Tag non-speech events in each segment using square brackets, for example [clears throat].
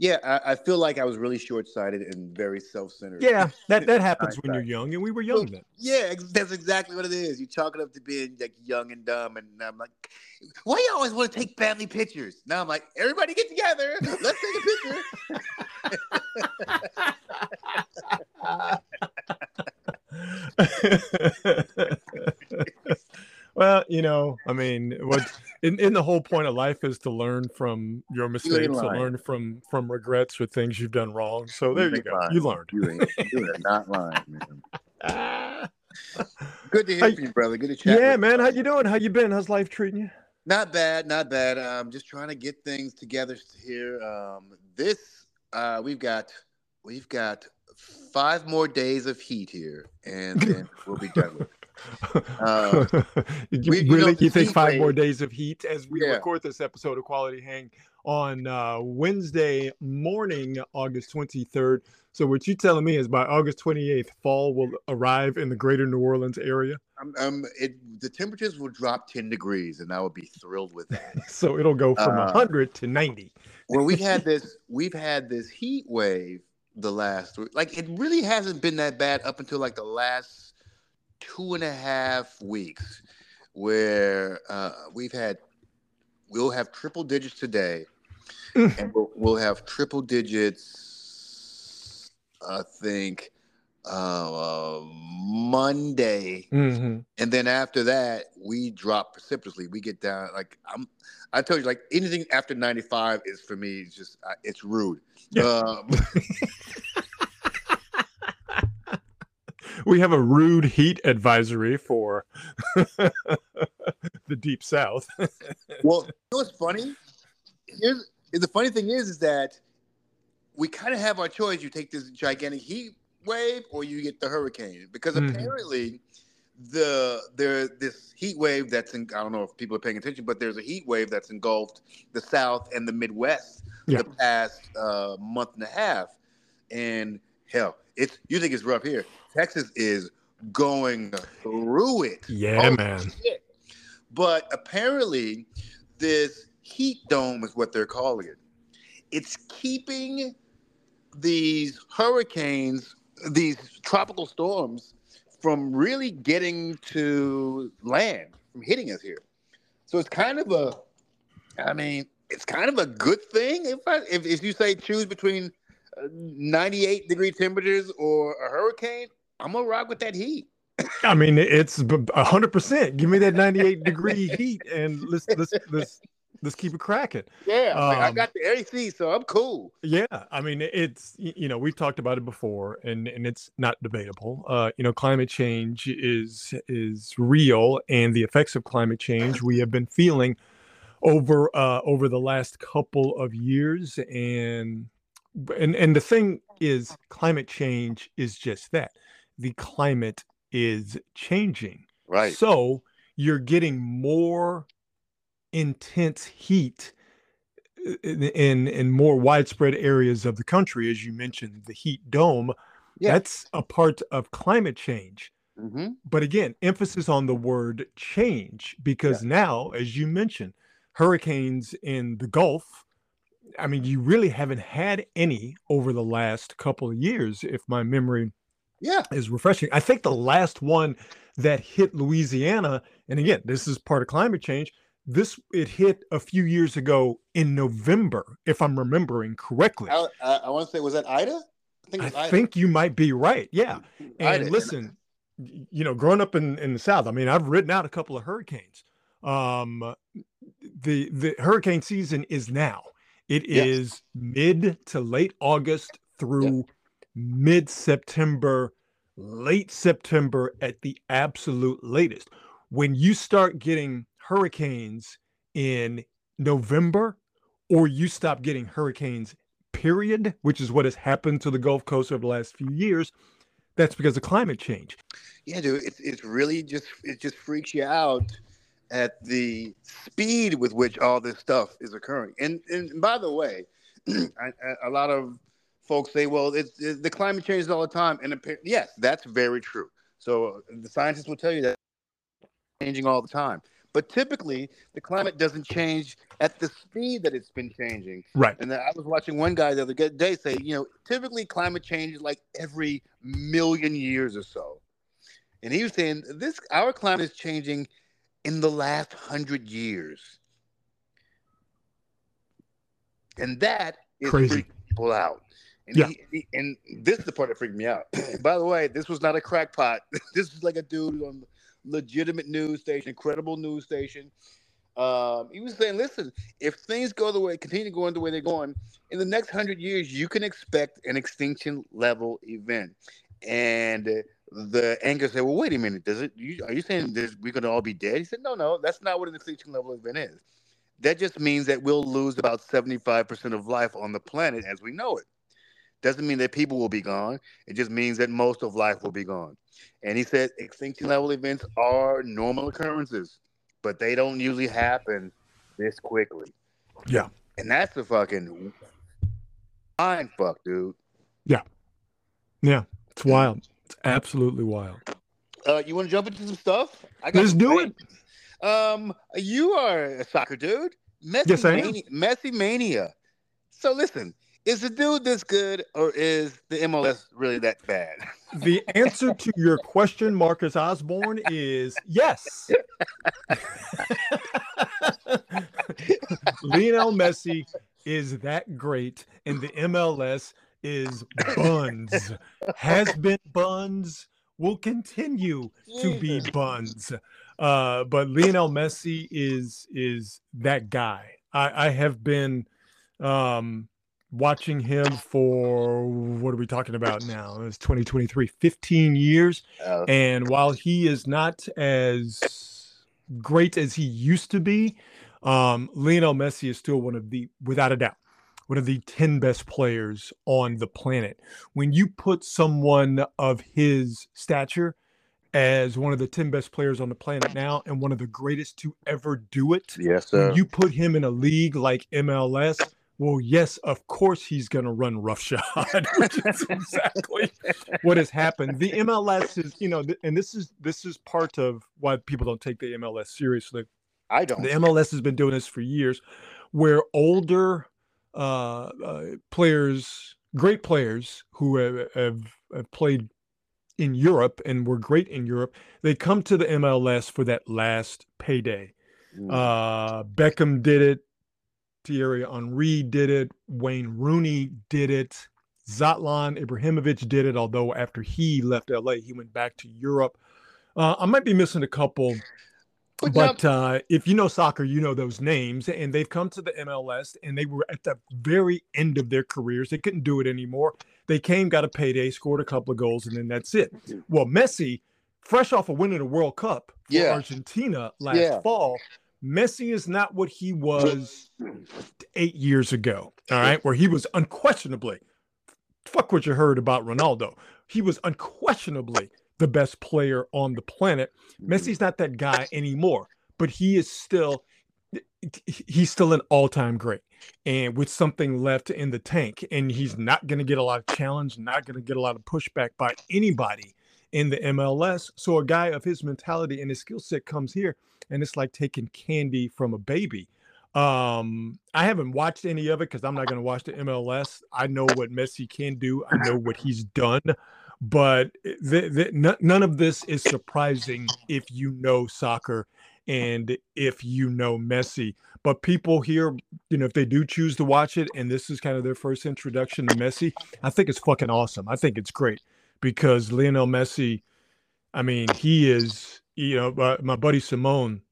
Yeah, I, I feel like I was really short-sighted and very self-centered. Yeah, [laughs] that that happens when you're young, and we were young then. Yeah, that's exactly what it is. You chalk it up to being like young and dumb, and I'm like, why you always want to take family pictures? Now I'm like, everybody get together, let's take a picture. [laughs] [laughs] well, you know, I mean, what in, in the whole point of life is to learn from your mistakes, to learn from from regrets or things you've done wrong. So there you ain't go. lying. You learned. You ain't, you not lying, man. [laughs] Good to hear from you, brother. Good to chat. yeah, with man. How you doing? How you been? How's life treating you? Not bad, not bad. I'm just trying to get things together here. Um, this uh, we've got we've got five more days of heat here, and then we'll be done with. it. Uh, [laughs] you we- you know, you think five more days of heat as we Yeah. record this episode of Quality Hang on uh, Wednesday morning, August 23rd. So what you telling me is by August 28th, fall will arrive in the greater New Orleans area. Um, um, it, the temperatures will drop ten degrees, and I would be thrilled with that. [laughs] So it'll go from Uh, 100 to 90. well, we've had this, we've had this heat wave the last, like it really hasn't been that bad up until like the last two and a half weeks, where uh, we've had, we'll have triple digits today, Mm. and we'll, we'll have triple digits. I think uh, Monday. Mhm. and then after that we drop precipitously we get down like i'm i told you like anything after 95 is for me it's just uh, it's rude Yeah. um, [laughs] We have a rude heat advisory for [laughs] the deep south. [laughs] well you know what's funny here's the funny thing is is that we kind of have our choice you take this gigantic heat wave or you get the hurricane because Mhm. apparently the there this heat wave that's in i don't know if people are paying attention but there's a heat wave that's engulfed the south and the midwest Yeah. the past uh, month and a half and hell it's you think it's rough here texas is going through it Yeah, Holy man. shit. But apparently, this heat dome is what they're calling it. It's keeping these hurricanes, these tropical storms, from really getting to land, from hitting us here. So it's kind of a, I mean, it's kind of a good thing if I, if, if you say choose between uh, 98 degree temperatures or a hurricane. I'm gonna rock with that heat. I mean, it's a hundred percent. Give me that ninety-eight degree [laughs] heat, and let's let's let's let's keep it cracking. Yeah, like, I Um, got the AC, so I'm cool. Yeah, I mean, it's you know we've talked about it before, and and it's not debatable. Uh, you know, climate change is is real, and the effects of climate change we have been feeling over uh over the last couple of years, and and and the thing is, climate change is just that. The climate is changing. Right. So you're getting more intense heat uh, in, in in more widespread areas of the country, as you mentioned, the heat dome. Yeah. That's a part of climate change. hmm But again, emphasis on the word change because now, as you mentioned, hurricanes in the Gulf. I mean, you really haven't had any over the last couple of years, if my memory Yeah. is refreshing. I think the last one that hit Louisiana, and again, this is part of climate change. This it hit a few years ago in November, if I'm remembering correctly. Uh, I, I, I want to say, was that Ida? I think I Ida. think you might be right. Yeah. Mm, mm, mm. Ida. And listen, you know, growing up in, in the South, I mean, I've written out a couple of hurricanes. Um, the the hurricane season is now. It Yes. is mid to late August through mid September, late September at the absolute latest. When you start getting hurricanes in November, or you stop getting hurricanes, period, which is what has happened to the Gulf Coast over the last few years, that's because of climate change. Yeah, dude, it's it's really just it just freaks you out at the speed with which all this stuff is occurring. And and by the way, [clears throat] I, I- a lot of folks say, well, it's, it, the climate changes all the time, and yes, that's very true. So uh, the scientists will tell you that changing all the time. But typically, the climate doesn't change at the speed that it's been changing. Right. And I was watching one guy the other day say, you know, typically climate changes like every million years or so. And he was saying this our climate is changing in the last hundred years. And that is Crazy. freaking people out. And, Yeah. he, he- and this is the part that freaked me out. [clears throat] By the way, this was not a crackpot. [laughs] this was like a dude on legitimate news station, credible news station. Um, he was saying, listen, if things go the way, continue going the way they're going, in the next hundred years, you can expect an extinction level event. And the anchor said, well, wait a minute, does it? You, are you saying this, we're going to all be dead? He said, no, no, that's not what an extinction level event is. That just means that we'll lose about 75% of life on the planet as we know it. Doesn't mean that people will be gone. It just means that most of life will be gone. And he said extinction level events are normal occurrences, but they don't usually happen this quickly. Yeah. And that's a fucking mind fuck, dude. Yeah. Yeah. It's wild. It's absolutely wild. Uh, you want to jump into some stuff? I got Let's do it. Um, you are a soccer dude. Messi Yes, I am. mania, Messi mania. So listen, is the dude this good, or is the MLS really that bad? [laughs] The answer to your question, Marcus Osborne, is yes. [laughs] Lionel Messi is that great, and the MLS is buns. Has been buns, will continue to be buns. Uh, but Lionel Messi is is that guy. I, I have been um, watching him for what are we talking about now? It's 2023, 15 years. Uh, And while he is not as great as he used to be, um, Lionel Messi is still one of the, without a doubt, one of the 10 best players on the planet. When you put someone of his stature as one of the 10 best players on the planet now and one of the greatest to ever do it, yes, sir. you put him in a league like MLS, well, yes, of course he's going to run roughshod, [laughs] which is exactly what has happened. The MLS is, you know, and this is this is part of why people don't take the MLS seriously. I don't. The MLS has been doing this for years, where older uh, uh, players, great players who have, have, have played in Europe and were great in Europe, they come to the MLS for that last payday. Mm. Uh, Beckham did it. Thierry Henry did it. Wayne Rooney did it. Zlatan Ibrahimovic did it. Although after he left LA, he went back to Europe. Uh, I might be missing a couple, But now- uh, if you know soccer, you know those names, and they've come to the MLS, and they were at the very end of their careers. They couldn't do it anymore. They came, got a payday, scored a couple of goals, and then that's it. Well, Messi, fresh off of winning a World Cup for Yeah. Argentina last Yeah. fall, Messi is not what he was [laughs] eight years ago. All right, where he was unquestionably, fuck what you heard about Ronaldo. He was unquestionably the best player on the planet. Mm-hmm. Messi's not that guy anymore, but he is still he's still an all-time great and with something left in the tank and he's not going to get a lot of challenge not going to get a lot of pushback by anybody in the MLS so a guy of his mentality and his skill set comes here and it's like taking candy from a baby um I haven't watched any of it cuz I'm not going to watch the MLS I know what Messi can do I know what he's done but th- th- n- none of this is surprising if you know soccer and if you know Messi. But people here, you know, if they do choose to watch it and this is kind of their first introduction to Messi, I think it's fucking awesome. I think it's great because Lionel Messi, I mean, he is, you know, uh, my buddy Simone,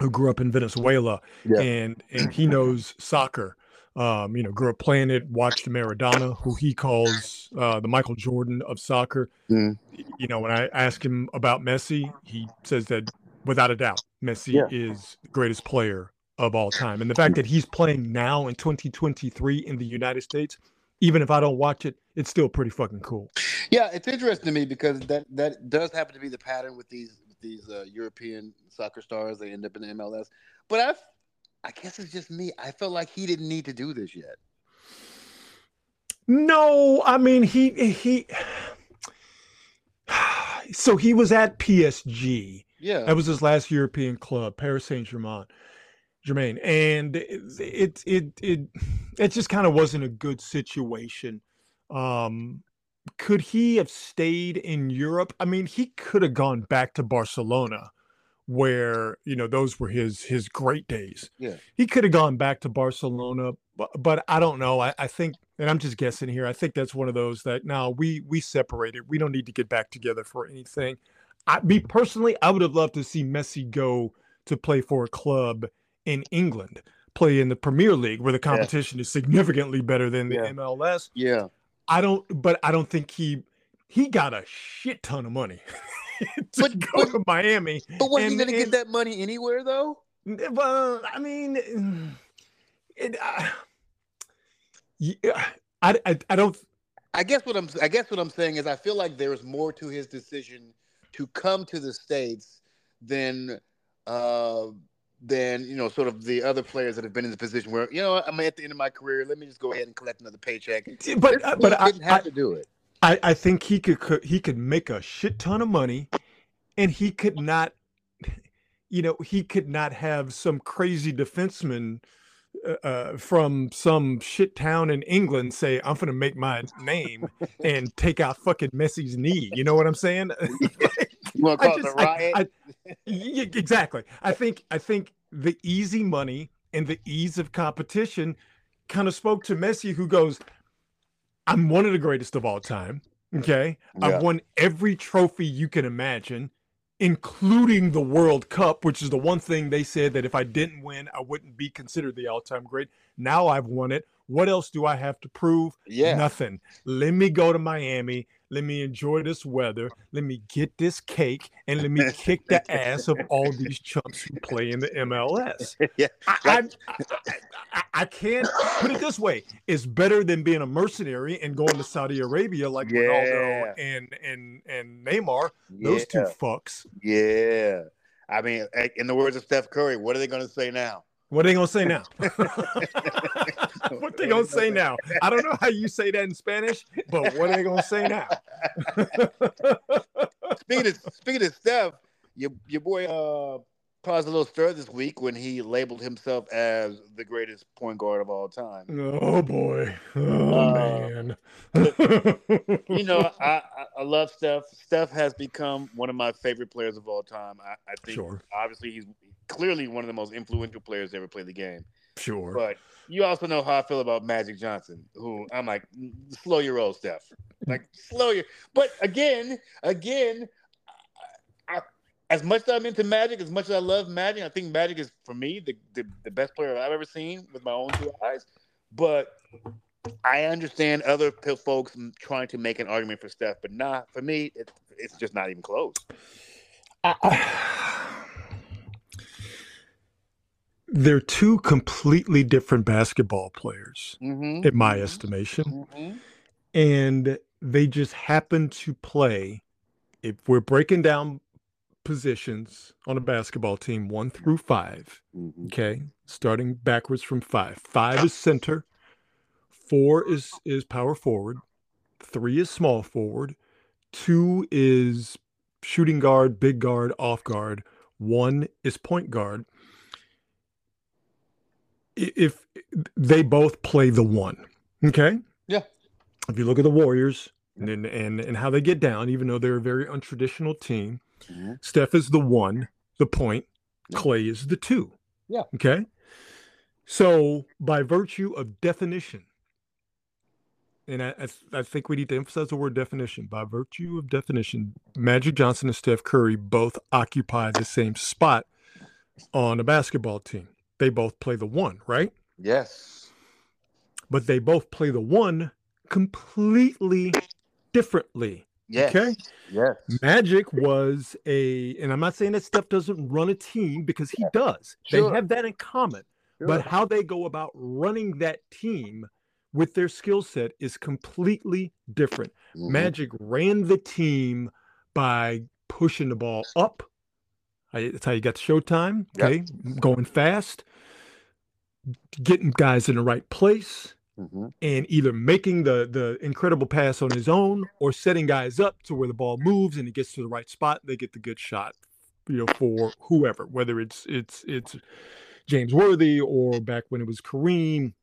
who grew up in Venezuela, Yeah. and and he knows soccer. Um, you know, grew up playing it, watched Maradona, who he calls uh, the Michael Jordan of soccer. Mm. You know, when I ask him about Messi, he says that without a doubt, Messi Yeah. is the greatest player of all time. And the fact that he's playing now in 2023 in the United States, even if I don't watch it, it's still pretty fucking cool. Yeah, it's interesting to me because that that does happen to be the pattern with these with these uh, European soccer stars. They end up in the MLS, but I, I guess it's just me. I felt like he didn't need to do this yet. No, I mean he he [sighs] so he was at PSG Yeah. That was his last European club, Paris Saint Germain. Germain, and it it it it, it just kind of wasn't a good situation. Um, could he have stayed in Europe? I mean, he could have gone back to Barcelona, where you know those were his his great days. Yeah. He could have gone back to Barcelona, but, but I don't know. I, I think, and I'm just guessing here. I think that's one of those that now we we separated. We don't need to get back together for anything. I, me personally, I would have loved to see Messi go to play for a club in England, play in the Premier League where the competition yeah. is significantly better than the yeah. MLS. Yeah. I don't, but I don't think he he got a shit ton of money [laughs] to but, go but, to Miami. But was he going to get that money anywhere though? Well, I mean, [sighs] it, uh, yeah, I, I, I don't. I guess what I'm I guess what I'm saying is I feel like there's more to his decision to come to the states than uh than you know sort of the other players that have been in the position where you know I'm at the end of my career. Let me just go ahead and collect another paycheck. But uh, but I didn't have I, to do it. I I think he could he could make a shit ton of money, and he could not, you know, he could not have some crazy defenseman. Uh, uh from some shit town in England say I'm gonna make my name and take out fucking Messi's knee. You know what I'm saying? [laughs] you want to call just, it a riot? I, I, exactly. I think I think the easy money and the ease of competition kind of spoke to Messi, who goes, "I'm one of the greatest of all time." Okay, yeah. I've won every trophy you can imagine including the World Cup, which is the one thing they said that if I didn't win, I wouldn't be considered the all time great. Now I've won it. What else do I have to prove? Yeah. Nothing. Let me go to Miami. Let me enjoy this weather. Let me get this cake and let me kick the ass of all these [laughs] chumps who play in the MLS. Yeah. I, I, I, I, can't put it this way. It's better than being a mercenary and going to Saudi Arabia like yeah. Ronaldo and and and Neymar. Those yeah. two fucks. Yeah. I mean, in the words of Steph Curry, what are they going to say now? What are they gonna say now? [laughs] what they gonna say now? I don't know how you say that in Spanish, but what are they gonna say now? [laughs] speaking of speaking of Steph, your your boy uh caused a little stir this week when he labeled himself as the greatest point guard of all time. Oh boy! Oh uh, man! [laughs] you know, I, I love Steph. Steph has become one of my favorite players of all time. I, I think sure. obviously he's clearly one of the most influential players to ever play the game. Sure. But you also know how I feel about Magic Johnson, who I'm like, slow your roll, Steph. Like, slow your. But again, again, as much as I'm into Magic, as much as I love Magic, I think Magic is, for me, the, the, the best player I've ever seen with my own two eyes. But I understand other folks trying to make an argument for Steph, but not for me. It, it's just not even close. I, they're two completely different basketball players, mm-hmm. in my estimation. Mm-hmm. And they just happen to play. If we're breaking down positions on a basketball team, one through 5 mm-hmm. okay, starting backwards from five. Five is center, four is is power forward, three is small forward, two is shooting guard, big guard, off guard, one is point guard if they both play the one. Okay. Yeah. If you look at the Warriors and and and how they get down, even though they're a very untraditional team, mm-hmm. Steph is the one, the point. Clay is the two. Yeah. Okay. So by virtue of definition, and I, I think we need to emphasize the word definition. By virtue of definition, Magic Johnson and Steph Curry both occupy the same spot on a basketball team they both play the one, right? Yes. But they both play the one completely differently. Yes. Okay. Yes. Magic was a, and I'm not saying that Steph doesn't run a team because he does. Sure. They have that in common. Sure. But how they go about running that team with their skill set is completely different. Mhm. Magic ran the team by pushing the ball up. That's how you got Showtime. Yep. Okay, going fast, getting guys in the right place, Mhm. and either making the the incredible pass on his own or setting guys up to where the ball moves and it gets to the right spot. They get the good shot you know, for whoever, whether it's it's it's James Worthy or back when it was Kareem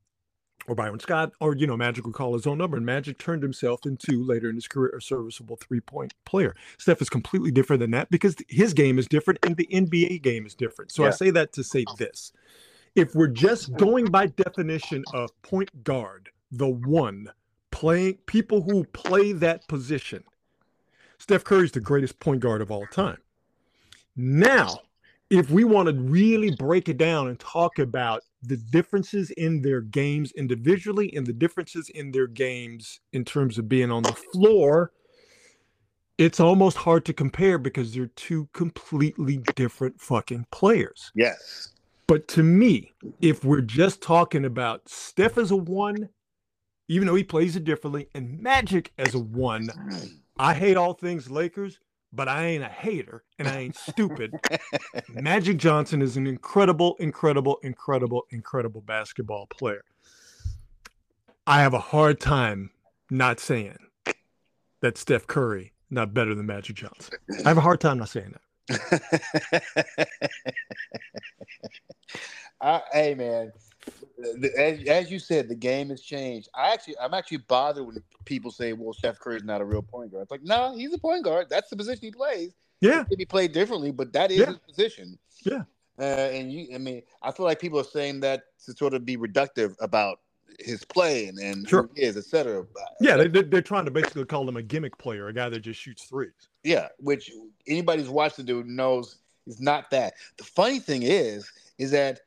or Byron Scott, or you know, Magic would call his own number, and Magic turned himself into later in his career a serviceable three point player. Steph is completely different than that because his game is different and the NBA game is different. So yeah. I say that to say this: if we're just going by definition of point guard, the one playing people who play that position, Steph Curry is the greatest point guard of all time. Now, if we want to really break it down and talk about the differences in their games individually and the differences in their games in terms of being on the floor, it's almost hard to compare because they're two completely different fucking players. Yes. But to me, if we're just talking about Steph as a one, even though he plays it differently, and Magic as a one, I hate all things Lakers but I ain't a hater and I ain't stupid. [laughs] Magic Johnson is an incredible, incredible, incredible, incredible basketball player. I have a hard time not saying that Steph Curry not better than Magic Johnson. I have a hard time not saying that. [laughs] uh, hey man, as, as, you said, the game has changed. I actually, I'm actually bothered when people say, "Well, Steph Curry is not a real point guard." It's like, no, nah, he's a point guard. That's the position he plays. Yeah, he played differently, but that is yeah. his position. Yeah, uh, and you, I mean, I feel like people are saying that to sort of be reductive about his play and, and sure. who he is, etc. Yeah, they, they're trying to basically call him a gimmick player, a guy that just shoots threes. Yeah, which anybody who's watched the dude knows is not that. The funny thing is, is that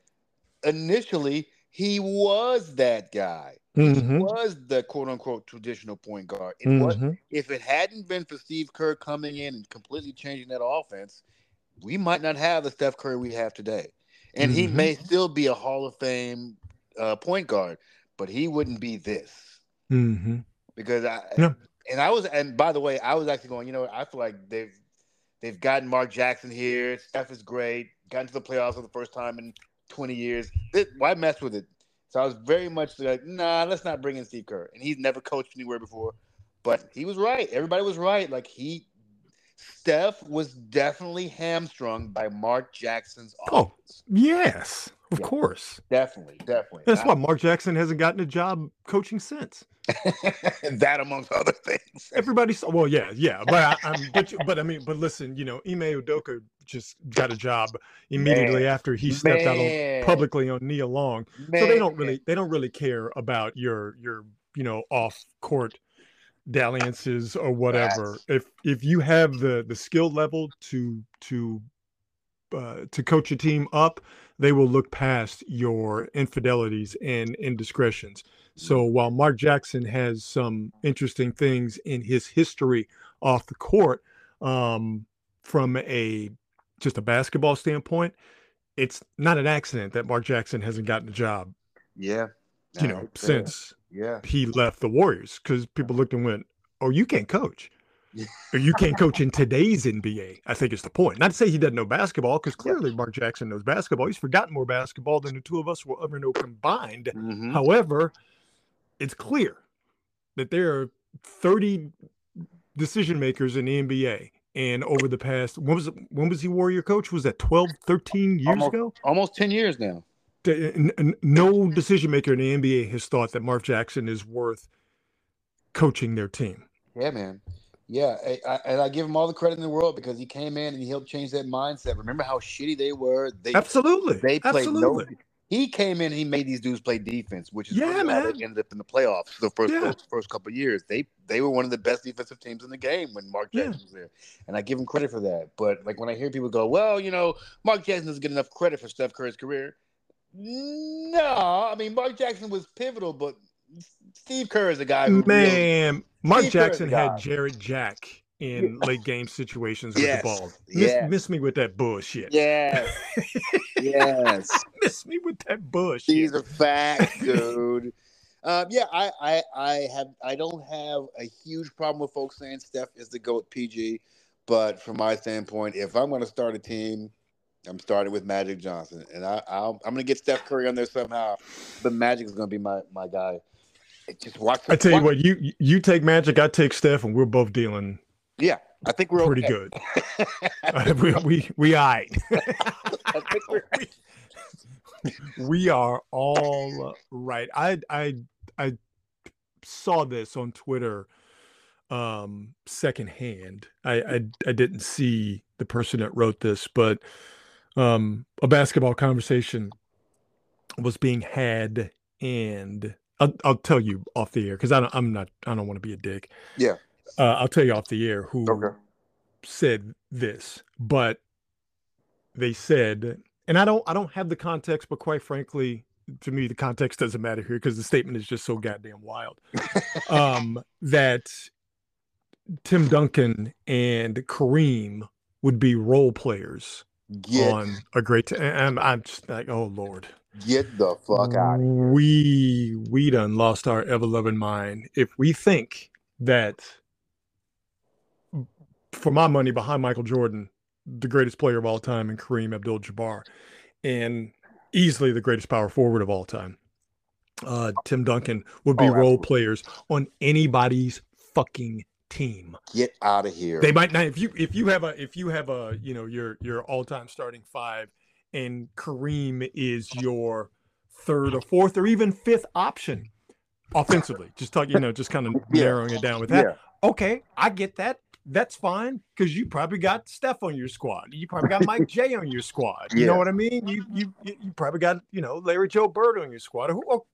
initially he was that guy. Mm-hmm. He was the quote unquote traditional point guard. It mm-hmm. was, if it hadn't been for Steve Kerr coming in and completely changing that offense, we might not have the Steph Curry we have today. And mm-hmm. he may still be a Hall of Fame uh, point guard, but he wouldn't be this. Mm-hmm. Because I yeah. and I was and by the way, I was actually going, you know, I feel like they've they've gotten Mark Jackson here. Steph is great. Got into the playoffs for the first time in 20 years. It, why mess with it? So I was very much like, nah, let's not bring in Steve Kerr. And he's never coached anywhere before. But he was right. Everybody was right. Like he Steph was definitely hamstrung by Mark Jackson's oh, offense. Oh, yes, of yeah, course. Definitely, definitely. That's I, why Mark Jackson hasn't gotten a job coaching since. [laughs] that amongst other things. Everybody saw well, yeah, yeah. But I, am but, but I mean, but listen, you know, Ime Udoka just got a job immediately Man. after he stepped Man. out on, publicly on Nia Long. Man. So they don't really they don't really care about your your you know off court dalliances or whatever. If if you have the the skill level to to uh, to coach a team up, they will look past your infidelities and indiscretions. So mm-hmm. while Mark Jackson has some interesting things in his history off the court, um, from a just a basketball standpoint, it's not an accident that Mark Jackson hasn't gotten a job. Yeah. You know, since yeah he left the Warriors because people looked and went, "Oh, you can't coach." or you can't coach in [laughs] today's NBA. I think it's the point. Not to say he doesn't know basketball, because clearly Mark Jackson knows basketball. He's forgotten more basketball than the two of us will ever know combined. Mm-hmm. However, it's clear that there are 30 decision makers in the NBA. And over the past, when was when was he Warrior coach? Was that 12, 13 years almost, ago? Almost 10 years now. No decision maker in the NBA has thought that Mark Jackson is worth coaching their team. Yeah, man. Yeah, I, and I give him all the credit in the world because he came in and he helped change that mindset. Remember how shitty they were? They absolutely they played absolutely. no. He came in, he made these dudes play defense, which is yeah, man. ended up in the playoffs the first, yeah. first couple years. They they were one of the best defensive teams in the game when Mark Jackson yeah. was there, and I give him credit for that. But like when I hear people go, "Well, you know, Mark Jackson doesn't get enough credit for Steph Curry's career," no, I mean Mark Jackson was pivotal, but Steve Kerr is a guy. Who man, really, Mark Steve Jackson had Jarrett Jack in late game situations with yes. the ball. Miss, yes. miss me with that bullshit. Yes. yes. [laughs] miss me with that bullshit. These are facts, dude. um, yeah, I, I, I have, I don't have a huge problem with folks saying Steph is the goat PG, but from my standpoint, if I'm going to start a team, I'm starting with Magic Johnson, and I, i am going to get Steph Curry on there somehow. But Magic is going to be my my guy. Just watch. I tell watch. you what, you you take Magic, I take Steph, and we're both dealing Yeah, I think we're pretty okay. good. [laughs] we we we [laughs] I. [laughs] we, we are all right. I I I saw this on Twitter um secondhand. I, I I didn't see the person that wrote this, but um a basketball conversation was being had and I'll, I'll tell you off the air because I don't, I'm not I don't want to be a dick. Yeah. Uh, I'll tell you off the air who Okay. said this, but they said, and I don't I don't have the context, but quite frankly, to me the context doesn't matter here because the statement is just so goddamn wild. [laughs] um, that Tim Duncan and Kareem would be role players Get on a great. T- and I'm just like, oh lord, get the fuck out. we we done lost our ever loving mind if we think that for my money behind Michael Jordan, the greatest player of all time, and Kareem Abdul-Jabbar, and easily the greatest power forward of all time. Uh, Tim Duncan would be Oh, role players on anybody's fucking team. Get out of here. They might not if you if you have a if you have a you know your your all time starting five, and Kareem is your third or fourth or even fifth option offensively. Just talk you know just kind of [laughs] Yeah. narrowing it down with that. yeah. Okay, I get that. That's fine because you probably got Steph on your squad. You probably got Mike J on your squad. You know what I mean? You you you probably got you know Larry Joe Bird on your squad or who? Oh,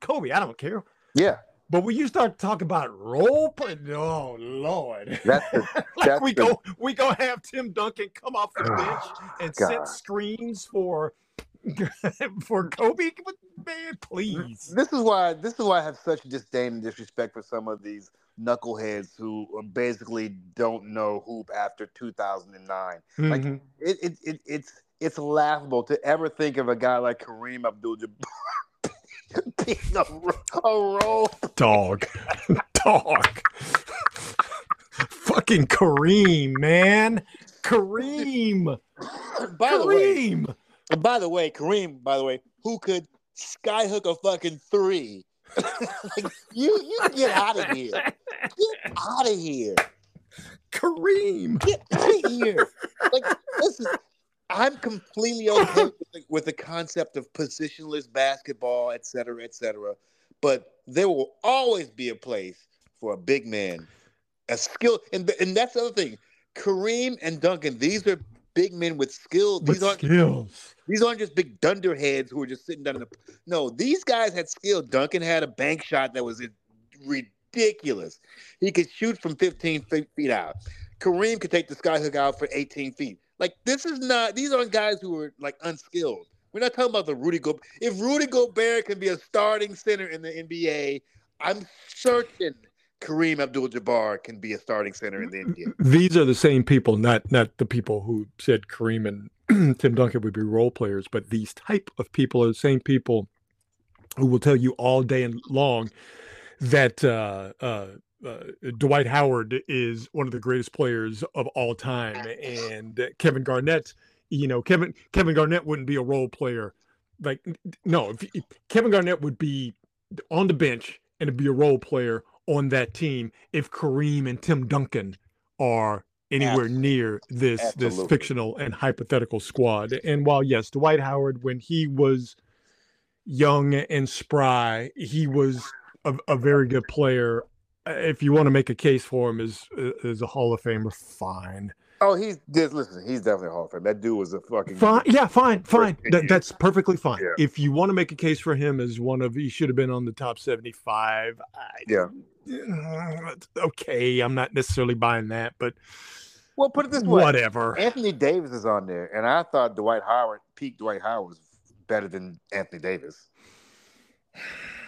Kobe. I don't care. Yeah. But when you start talking about role play, oh Lord, That's the, [laughs] like that's we the- go we gonna have Tim Duncan come off the bench [sighs] and God. set screens for [laughs] for Kobe. Man, please. This is why this is why I have such disdain and disrespect for some of these knuckleheads who basically don't know hoop after 2009. Like Mhm. it, it, it it's it's laughable to ever think of a guy like Kareem Abdul-Jabbar [laughs] being a, a role. [laughs] dog, dog. Fucking Kareem, man, Kareem, By the way, by the way, Kareem. By the way, who could skyhook a fucking three? [laughs] like, you you get out of here. Get out of here. Kareem. Get out of here. Like, listen, I'm completely okay with the, with the concept of positionless basketball, et cetera, et cetera. But there will always be a place for a big man, a skill. And, and that's the other thing. Kareem and Duncan, these are big men with skill. With These aren't skills. these aren't just big dunderheads who are just sitting down in the. No, these guys had skill. Duncan had a bank shot that was ridiculous. He could shoot from 15 feet, feet out. Kareem could take the skyhook out for 18 feet. Like this is not. These aren't guys who are like unskilled. We're not talking about the Rudy Gobert. If Rudy Gobert can be a starting center in the NBA, I'm certain Kareem Abdul-Jabbar can be a starting center in the NBA. These are the same people, not not the people who said Kareem and [clears throat] Tim Duncan would be role players, but these type of people are the same people who will tell you all day and long that uh, uh, uh, Dwight Howard is one of the greatest players of all time, and Kevin Garnett, you know, Kevin Kevin Garnett wouldn't be a role player. Like, no, if, if Kevin Garnett would be on the bench and be a role player on that team if Kareem and Tim Duncan are anywhere Abs- near this this fictional and hypothetical squad. And while yes, Dwight Howard, when he was young and spry, he was a, a very good player. Uh, If you want to make a case for him as as a Hall of Famer, fine, Oh, he's just listen. He's definitely a Hall of Fame. That dude was a fucking fine, yeah, fine, fine. That, that's perfectly fine. Yeah. If you want to make a case for him as one of, he should have been on the top seventy-five. I, Yeah. Okay, I'm not necessarily buying that, but Well, put it this way: whatever. Anthony Davis is on there, and I thought Dwight Howard, peak Dwight Howard, was better than Anthony Davis.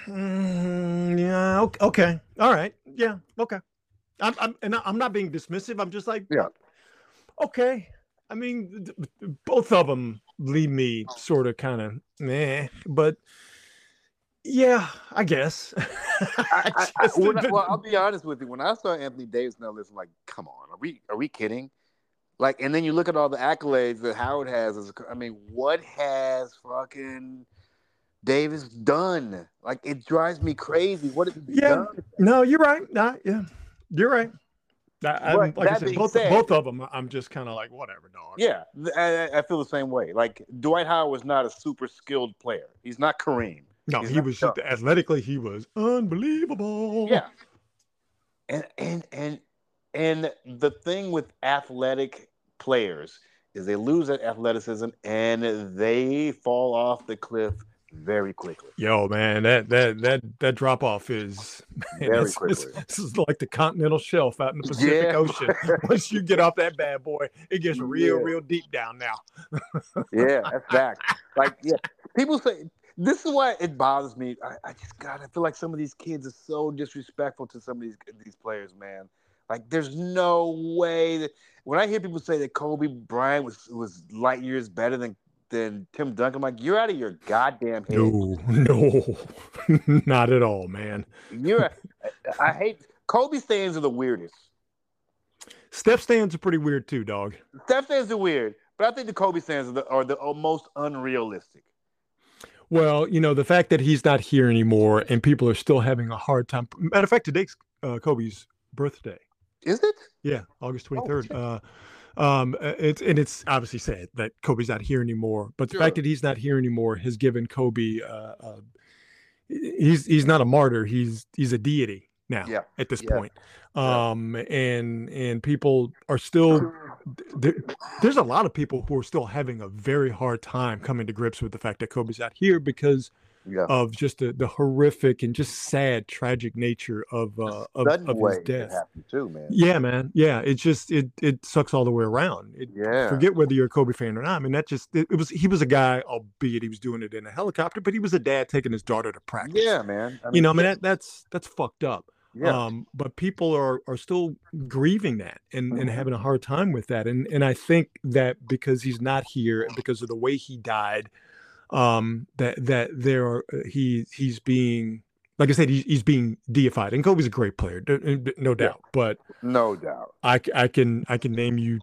Mm, yeah. ok- Okay. All right. Yeah. Okay. I'm. I'm. And I'm not being dismissive. I'm just like. Yeah. Okay. I mean, th- th- both of them leave me sort of kind of meh, but yeah, I guess. [laughs] I, I, I, when, well, I'll be honest with you. When I saw Anthony Davis on that list, I'm like, come on, are we are we kidding? Like, and then you look at all the accolades that Howard has. As I mean, what has fucking Davis done? Like, it drives me crazy. What Yeah. done? no, you're right. Nah, yeah, you're right. I, like I said, both, said, both of them, I'm just kind of like whatever, dog. Yeah, I, I, feel the same way. Like Dwight Howard was not a super skilled player. He's not Kareem. No, He's he was just, athletically. He was unbelievable. Yeah, and and and and the thing with athletic players is they lose that athleticism and they fall off the cliff very quickly. Yo, man, that that that that drop off is man, very quickly. this is like the continental shelf out in the Pacific yeah. Ocean. [laughs] Once you get off that bad boy, it gets real, yeah. real deep down now. yeah, that's fact. Like, yeah, people say this is why it bothers me. I, I just God, I feel like some of these kids are so disrespectful to some of these these players, man. Like, there's no way that when I hear people say that Kobe Bryant was was light years better than than Tim Duncan. I'm like, you're out of your goddamn head. No, [laughs] no, [laughs] not at all, man. You're. [laughs] I hate Kobe stands are the weirdest. Steph stands are pretty weird too, dog. Steph stands are weird, but I think the Kobe stands are the, are the most unrealistic. Well, you know, the fact that he's not here anymore and people are still having a hard time. Matter of fact, today's uh, Kobe's birthday. Is it? Yeah, August 23rd. Oh, uh, um, uh, it's and it's obviously sad that Kobe's not here anymore. But the sure. fact that he's not here anymore has given Kobe. Uh, uh, he's he's not a martyr. He's he's a deity now yeah. at this yeah. point. Um, yeah. and and people are still there, there's a lot of people who are still having a very hard time coming to grips with the fact that Kobe's out here because yeah. of just the, the horrific and just sad, tragic nature of uh, of, of his death. Too, man. Yeah, man. Yeah, it just it it sucks all the way around. It, yeah. Forget whether you're a Kobe fan or not. I mean, that just it, it, was he was a guy, albeit he was doing it in a helicopter, but he was a dad taking his daughter to practice. Yeah, man. I mean, you know, I mean that that's that's fucked up. Yeah. Um, but people are are still grieving that and, mm-hmm. and having a hard time with that. And and I think that because he's not here and because of the way he died, um, that that there are uh, he he's being like I said, he's, he's being deified. And Kobe's a great player, no doubt. But no doubt, I, I can I can name you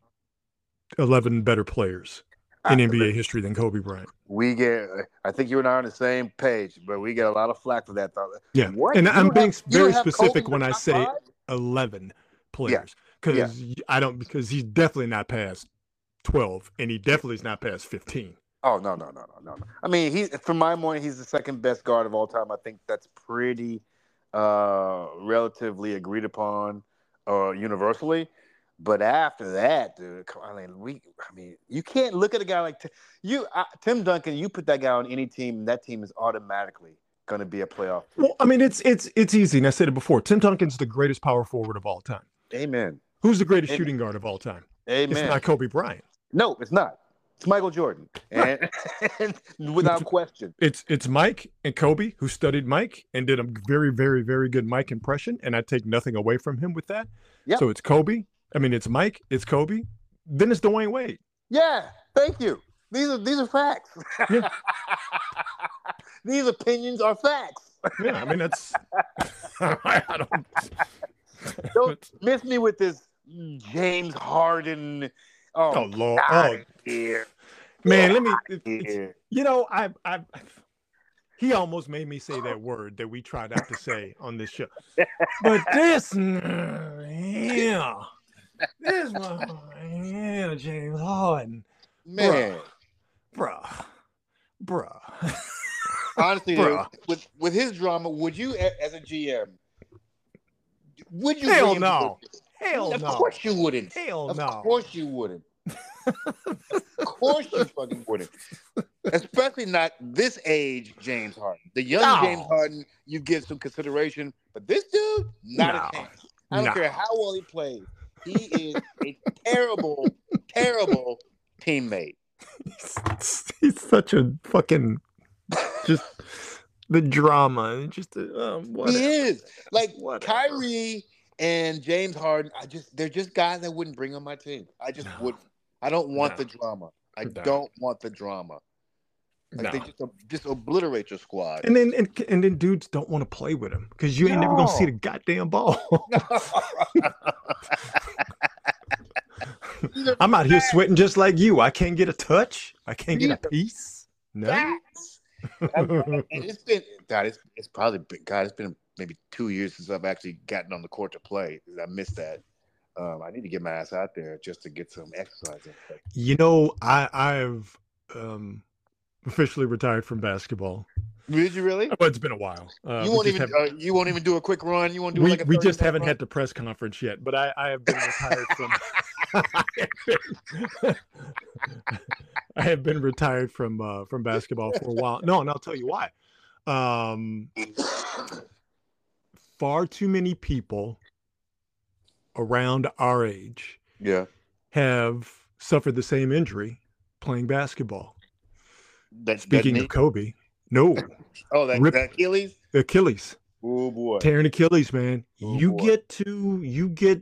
eleven better players in I, NBA history than Kobe Bryant. We get, I think you and I are on the same page, but we get a lot of flack for that. Thought. Yeah, what? and you I'm being have, very specific when I say five? eleven players because yeah. yeah. I don't because he's definitely not past twelve, and he definitely is not past fifteen. Oh no no no no no! I mean, he from my point, he's the second best guard of all time. I think that's pretty uh relatively agreed upon uh universally. But after that, dude, I mean, we, I mean, you can't look at a guy like Tim, you, uh, Tim Duncan. You put that guy on any team, that team is automatically going to be a playoff. Team. Well, I mean, it's it's it's easy, and I said it before. Tim Duncan's the greatest power forward of all time. Amen. Who's the greatest Amen. shooting guard of all time? Amen. It's not Kobe Bryant. No, it's not. It's Michael Jordan, and, [laughs] and without question. It's it's Mike and Kobe who studied Mike and did a very very very good Mike impression, and I take nothing away from him with that. Yeah. So it's Kobe. I mean, it's Mike. It's Kobe. Then it's Dwyane Wade. Yeah. Thank you. These are these are facts. Yeah. [laughs] these opinions are facts. yeah. I mean, that's. [laughs] I don't. [laughs] Don't miss me with this James Harden. Oh, oh Lord! Oh, here. Man, let me. You know, I, I, he almost made me say that word that we try not to say on this show. But this, yeah, this one, yeah, James Harden, man, bruh, bruh. bruh. Honestly, bruh. Dude, with with his drama, would you, as a GM, would you? Hell no. Hell of no. Of course you wouldn't. Hell of no. Of course you wouldn't of course you fucking wouldn't. Especially not this age, James Harden. The young no. James Harden, you give some consideration, but this dude, not no. a chance. I don't no. care how well he plays. He is a terrible, terrible teammate. He's, [laughs] he's, such a fucking just the drama. Just um, he is like whatever. Kyrie and James Harden. I just they're just guys I wouldn't bring on my team. I just no. wouldn't. I don't want no. the drama. I no. don't want the drama. Like no. they just just obliterate your squad. And then and, and then dudes don't want to play with him because you ain't never gonna see the goddamn ball. [laughs] I'm out here sweating just like you. I can't get a touch. I can't get a piece. No. and it's been God. It's, it's probably been God. It's been maybe two years since I've actually gotten on the court to play. I missed that. Um, I need to get my ass out there just to get some exercise. in. You know, I I've um, officially retired from basketball. Did you really? Well, it's been a while. Uh, you won't even. haven't- Uh, you won't even do a quick run. You won't do we, like a. we just haven't run? had the press conference yet, but I, I have been retired from. I have been- I have been retired from uh, from basketball for a while. No, and I'll tell you why. Um, far too many people around our age Yeah. have suffered the same injury playing basketball. Speaking that of Kobe, no [laughs] oh, that, rip- that Achilles. Achilles. Oh boy. tearing Achilles, man. Oh, you boy. get to you get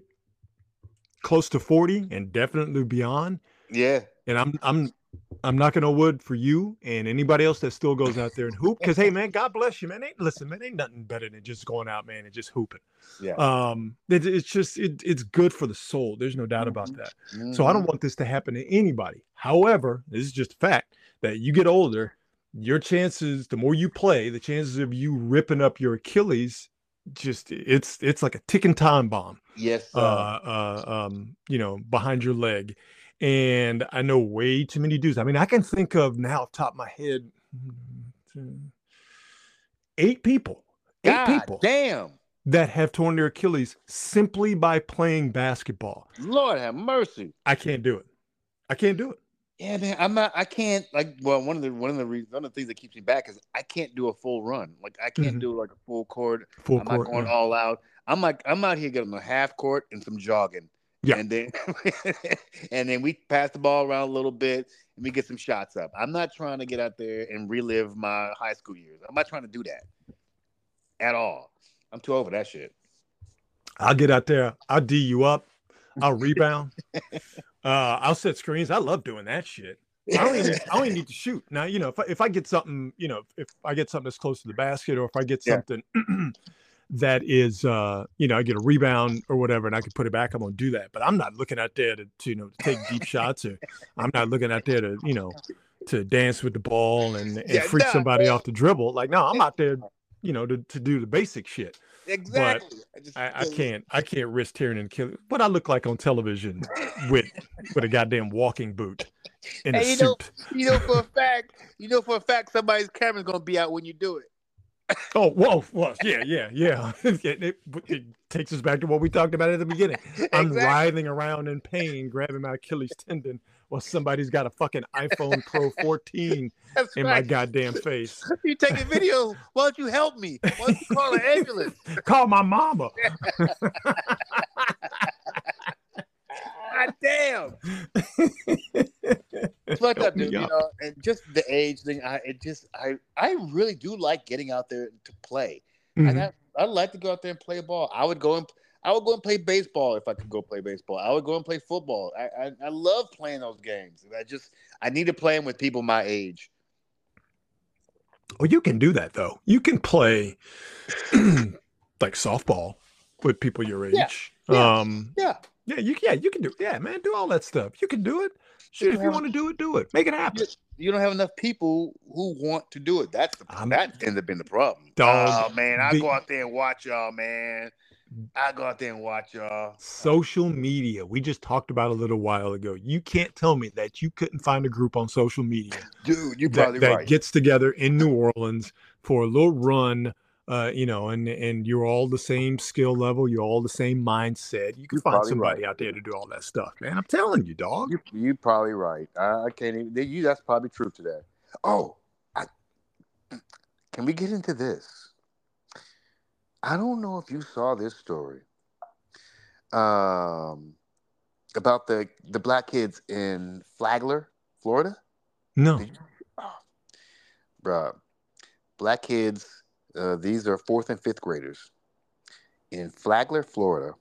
close to 40 and definitely beyond. Yeah. And I'm I'm I'm knocking on wood for you and anybody else that still goes out there and hoop. Cause hey man, God bless you, man. Ain't listen, man, ain't nothing better than just going out, man, and just hooping. Yeah. Um it, it's just it, it's good for the soul. There's no doubt about Mhm. that. So I don't want this to happen to anybody. However, this is just a fact that you get older, your chances, the more you play, the chances of you ripping up your Achilles, just it's it's like a ticking time bomb. Yes. Uh, Uh, um, you know, behind your leg. And I know way too many dudes. I mean, I can think of now off the top of my head eight people. Eight God people damn. that have torn their Achilles simply by playing basketball. Lord have mercy. I can't do it. I can't do it. Yeah, man. I'm not. I can't. Like, well, one of the one of the reasons, one of the things that keeps me back is I can't do a full run. Like, I can't Mhm. do like a full court. Full I'm court. not going yeah. all out. I'm like, I'm out here getting a half court and some jogging. Yeah. And then, [laughs] and then we pass the ball around a little bit and we get some shots up. I'm not trying to get out there and relive my high school years. I'm not trying to do that at all. I'm too over that shit. I'll get out there. I'll D you up. I'll rebound. uh, I'll set screens. I love doing that shit. I don't even I need to shoot. Now, you know, if I, if I get something, you know, if I get something that's close to the basket or if I get Yeah. something [clears throat] that is uh, you know, I get a rebound or whatever and I can put it back, I'm gonna do that. But I'm not looking out there to, to you know to take deep shots or I'm not looking out there to, you know, to dance with the ball and, and Yeah, freak nah, somebody man. off the dribble. Like, no, I'm out there, you know, to, to do the basic shit. Exactly. I, just, I, I can't I can't risk tearing and killing what I look like on television with with a goddamn walking boot in a you know- suit. You know for a fact. You know for a fact somebody's camera's gonna be out when you do it. [laughs] Oh, whoa, whoa, yeah, yeah, yeah. [laughs] it, it- it takes us back to what we talked about at the beginning. [laughs] I'm Exactly. writhing around in pain, grabbing my Achilles tendon while somebody's got a fucking iPhone Pro 14 [laughs] That's in my goddamn face. [laughs] You taking [laughs] video? Why don't you help me? Why don't you call an ambulance? Call my mama. God damn. It's fucked up, dude. You know, and just the age thing. I it just I I really do like getting out there to play. Mhm. And I I'd like to go out there and play ball. I would go and I would go and play baseball if I could go play baseball. I would go and play football. I I, I love playing those games. I just I need to play them with people my age. Oh, you can do that though. You can play [clears throat] like softball with people your age. Yeah, yeah. Um, Yeah. yeah, you yeah, you can do yeah, man, do all that stuff. You can do it. Shit, if you want to do it, do it. Make it happen. You don't have enough people who want to do it. That's the I'm- that ends up being the problem. Dog, oh man, I the- go out there and watch y'all, man. I go out there and watch y'all. Social media. We just talked about a little while ago. You can't tell me that you couldn't find a group on social media [laughs] Dude, you're that, probably that gets together in New Orleans for a little run. Uh, you know, and and you're all the same skill level, you're all the same mindset. You can You're find somebody right. out there to do all that stuff, man. I'm telling you, dog. You you probably right. I, I can't even. You that's probably true today. Oh, I, can we get into this? I don't know if you saw this story. Um, about the the black kids in Flagler, Florida. No. Did you- oh, bruh, black kids. Uh, these are fourth and fifth graders in Flagler, Florida.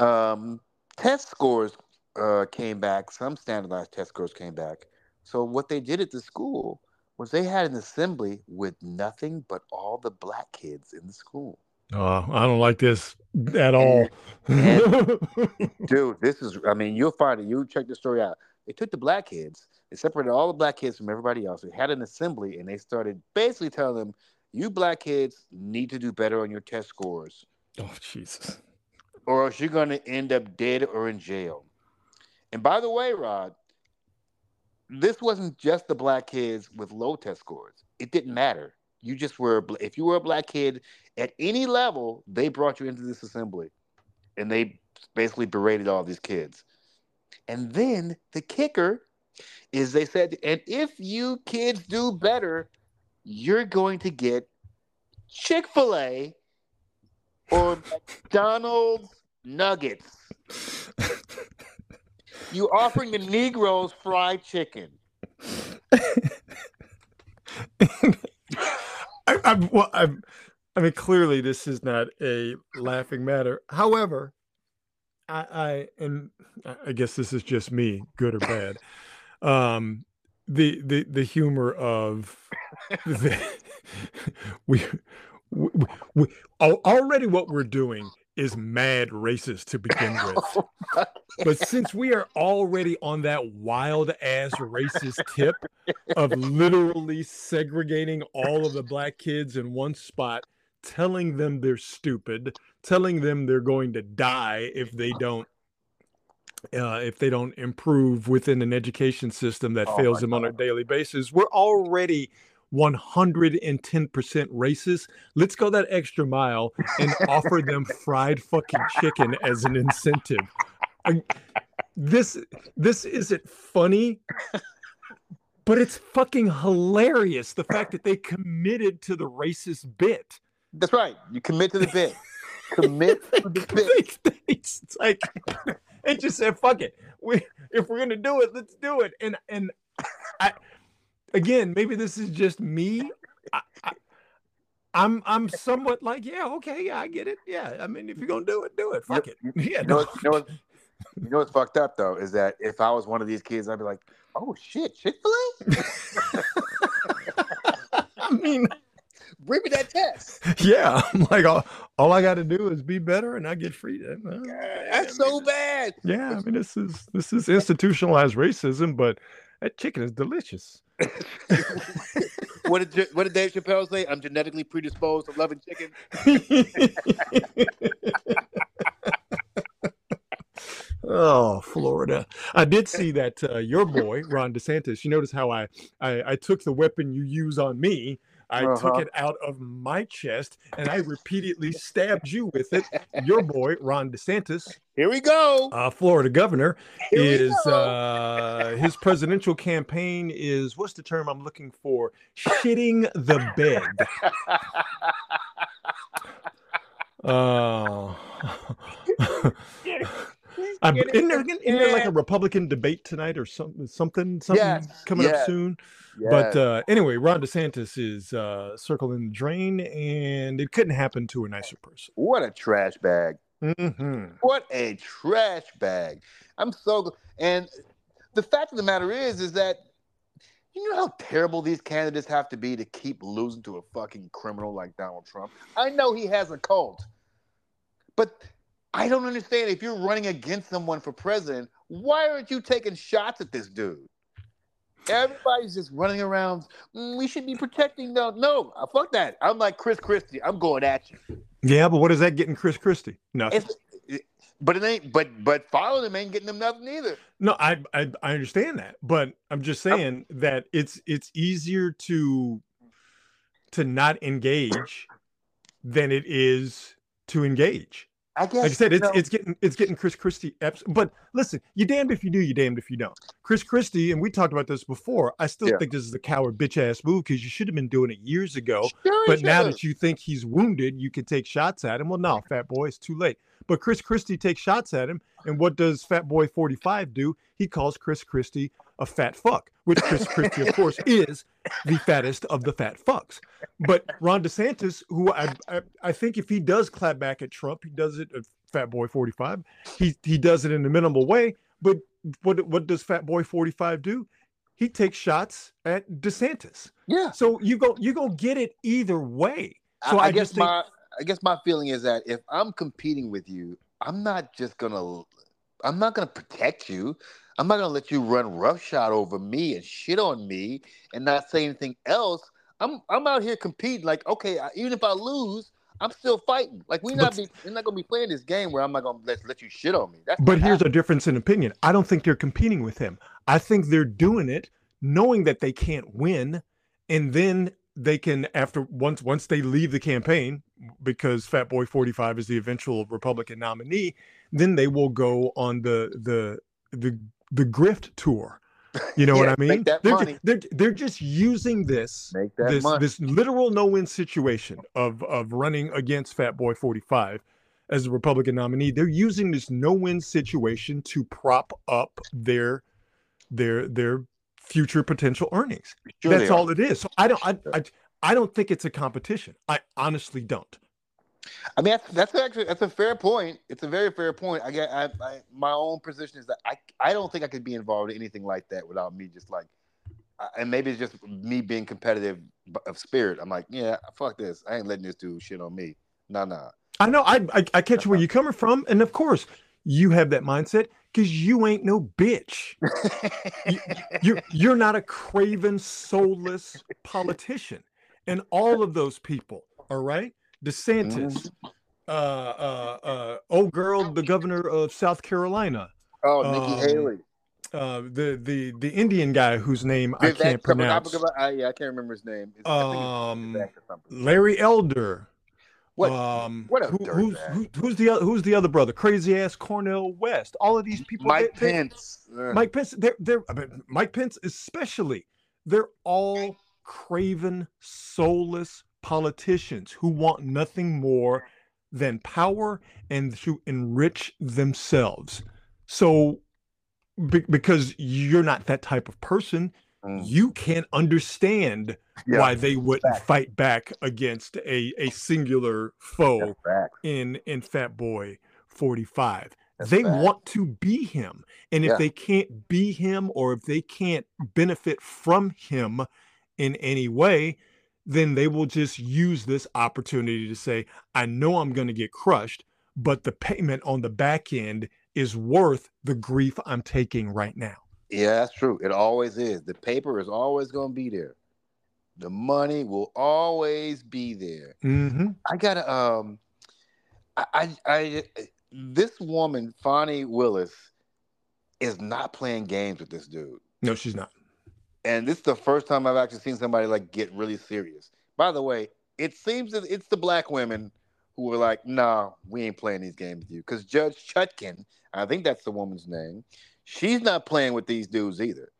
Um, test scores uh, came back. Some standardized test scores came back. So what they did at the school was they had an assembly with nothing but all the black kids in the school. Uh, I don't like this at all. [laughs] Dude, this is. I mean, you'll find it. You check the story out. They took the black kids. They separated all the black kids from everybody else. They had an assembly, and they started basically telling them, "You black kids need to do better on your test scores." oh Jesus! or else you're going to end up dead or in jail. And by the way, Rod, this wasn't just the black kids with low test scores. It didn't matter. You just were, if you were a black kid at any level, they brought you into this assembly and they basically berated all these kids. And then the kicker is they said, and if you kids do better, you're going to get Chick fil A or [laughs] McDonald's nuggets. [laughs] you offering the Negroes fried chicken. [laughs] I, I'm, well, I'm, I mean, clearly this is not a laughing matter. However, I, I and I guess this is just me, good or bad. Um, the the the humor of the, [laughs] we, we, we already what we're doing is mad racist to begin [laughs] with. Oh but since we are already on that wild ass racist [laughs] tip of literally segregating all of the black kids in one spot, telling them they're stupid, telling them they're going to die if they don't uh, if they don't improve within an education system that oh fails them God. on a daily basis. We're already 110% racist. Let's go that extra mile and offer them fried fucking chicken as an incentive. I, this this isn't funny, but it's fucking hilarious the fact that they committed to the racist bit. That's right. You commit to the bit. commit to the [laughs] bit. it's like it just said, "Fuck it. We if we're gonna do it, let's do it." And and I again, maybe this is just me. I, I, I'm I'm somewhat like, yeah, okay, yeah, I get it. Yeah, I mean, if you're gonna do it, do it. Fuck it. [laughs] Yeah. You know, you know, what, you know what's fucked up though is that if I was one of these kids, I'd be like, oh shit, Chick Fil A. [laughs] I mean, bring me that test. Yeah, [laughs] I'm like all, all I got to do is be better, and I get free. Well, That's so bad. Yeah, I mean this is this is institutionalized racism, but that chicken is delicious. [laughs] what did what did Dave Chappelle say? I'm genetically predisposed to loving chicken. [laughs] oh, Florida! I did see that uh, your boy Ron DeSantis. You notice how I, I I took the weapon you use on me I uh-huh. took it out of my chest and I [laughs] repeatedly stabbed you with it. Your boy, Ron DeSantis. Here we go. Uh, Florida governor Here is uh, his presidential campaign is what's the term I'm looking for? Shitting the bed. [laughs] [laughs] Oh. I'm, isn't, there, isn't there like a Republican debate tonight or something? Something, something yes, coming yes, up soon. Yes. But uh, anyway, Ron DeSantis is uh, circling the drain, and it couldn't happen to a nicer person. What a trash bag! Mm-hmm. What a trash bag! I'm so and the fact of the matter is, is that you know how terrible these candidates have to be to keep losing to a fucking criminal like Donald Trump. I know he has a cult, but I don't understand if you're running against someone for president, why aren't you taking shots at this dude? Everybody's just running around. Mm, we should be protecting them. No, uh, fuck that. I'm like Chris Christie. I'm going at you. Yeah, but what is that getting Chris Christie? Nothing. It's, but it ain't. But but following them ain't getting them nothing either. No, I I, I understand that, but I'm just saying I'm, that it's it's easier to to not engage than it is to engage. I guess like I said, it's it's getting it's getting Chris Christie. But listen, you damned if you do, you damned if you don't. Chris Christie, and we talked about this before. I still yeah. think this is a coward bitch ass move because you should have been doing it years ago. Sure, but now that you think he's wounded, you can take shots at him. Well, no, fat boy, it's too late. But Chris Christie takes shots at him, and what does Fat Boy 45 do? He calls Chris Christie a fat fuck, which Chris [laughs] Christie, of course, is the fattest of the fat fucks. But Ron DeSantis, who I, I, I think if he does clap back at Trump, he does it at Fat Boy 45. He he does it in a minimal way. But what what does Fat Boy 45 do? He takes shots at DeSantis. Yeah. So you go you go get it either way. So I, I, I guess think, my I guess my feeling is that if I'm competing with you, I'm not just gonna I'm not gonna protect you. I'm not gonna let you run roughshod over me and shit on me and not say anything else. I'm I'm out here competing. Like, okay, even if I lose, I'm still fighting. Like we not be we're not gonna be playing this game where I'm not gonna let, let you shit on me. That's but here's a difference in opinion. I don't think they're competing with him. I think they're doing it knowing that they can't win, and then they can after once once they leave the campaign because Fat Boy 45 is the eventual Republican nominee, then they will go on the the the the grift tour. You know yeah, what I mean? they're, just, they're they're just using this this money. this literal no win situation of of running against Fat Boy 45 as a Republican nominee. They're using this no win situation to prop up their their their future potential earnings. Sure That's all it is. So I don't I, I I don't think it's a competition. I honestly don't. I mean, that's, that's actually that's a fair point. It's a very fair point. I get I, I, my own position is that I I don't think I could be involved in anything like that without me just like, and maybe it's just me being competitive of spirit. I'm like, yeah, fuck this. I ain't letting this dude shit on me. Nah, nah. I know. I I, I catch where you're coming from, and of course, you have that mindset because you ain't no bitch. [laughs] you, you're you're not a craven, soulless politician, and all of those people. All right DeSantis, mm-hmm. uh, uh, uh, old girl, the governor of South Carolina. Oh, Nikki um, Haley. Uh, the the the Indian guy whose name I can't pronounce. I, yeah, I can't remember his name. It's, um, Larry Elder. What? Um, what who, who's who, who's the who's the other brother? Crazy ass Cornel West. All of these people. Mike they, Pence. They, Mike Pence. They're they're I mean, Mike Pence especially. They're all craven, soulless politicians who want nothing more than power and to enrich themselves. So, be- because you're not that type of person, mm. you can't understand yeah, why they wouldn't fact. fight back against a, a singular foe in in Fat Boy 45. That's they want to be him. And if yeah. they can't be him or if they can't benefit from him in any way, then they will just use this opportunity to say, I know I'm going to get crushed, but the payment on the back end is worth the grief I'm taking right now. Yeah, that's true. It always is. The paper is always going to be there. The money will always be there. Mm-hmm. I gotta um, I, I, I, this woman Fani Willis is not playing games with this dude. No, she's not and this is the first time I've actually seen somebody like get really serious. By the way, it seems that it's the black women who were like, "Nah, we ain't playing these games with you." Because Judge Chutkan, I think that's the woman's name, she's not playing with these dudes either.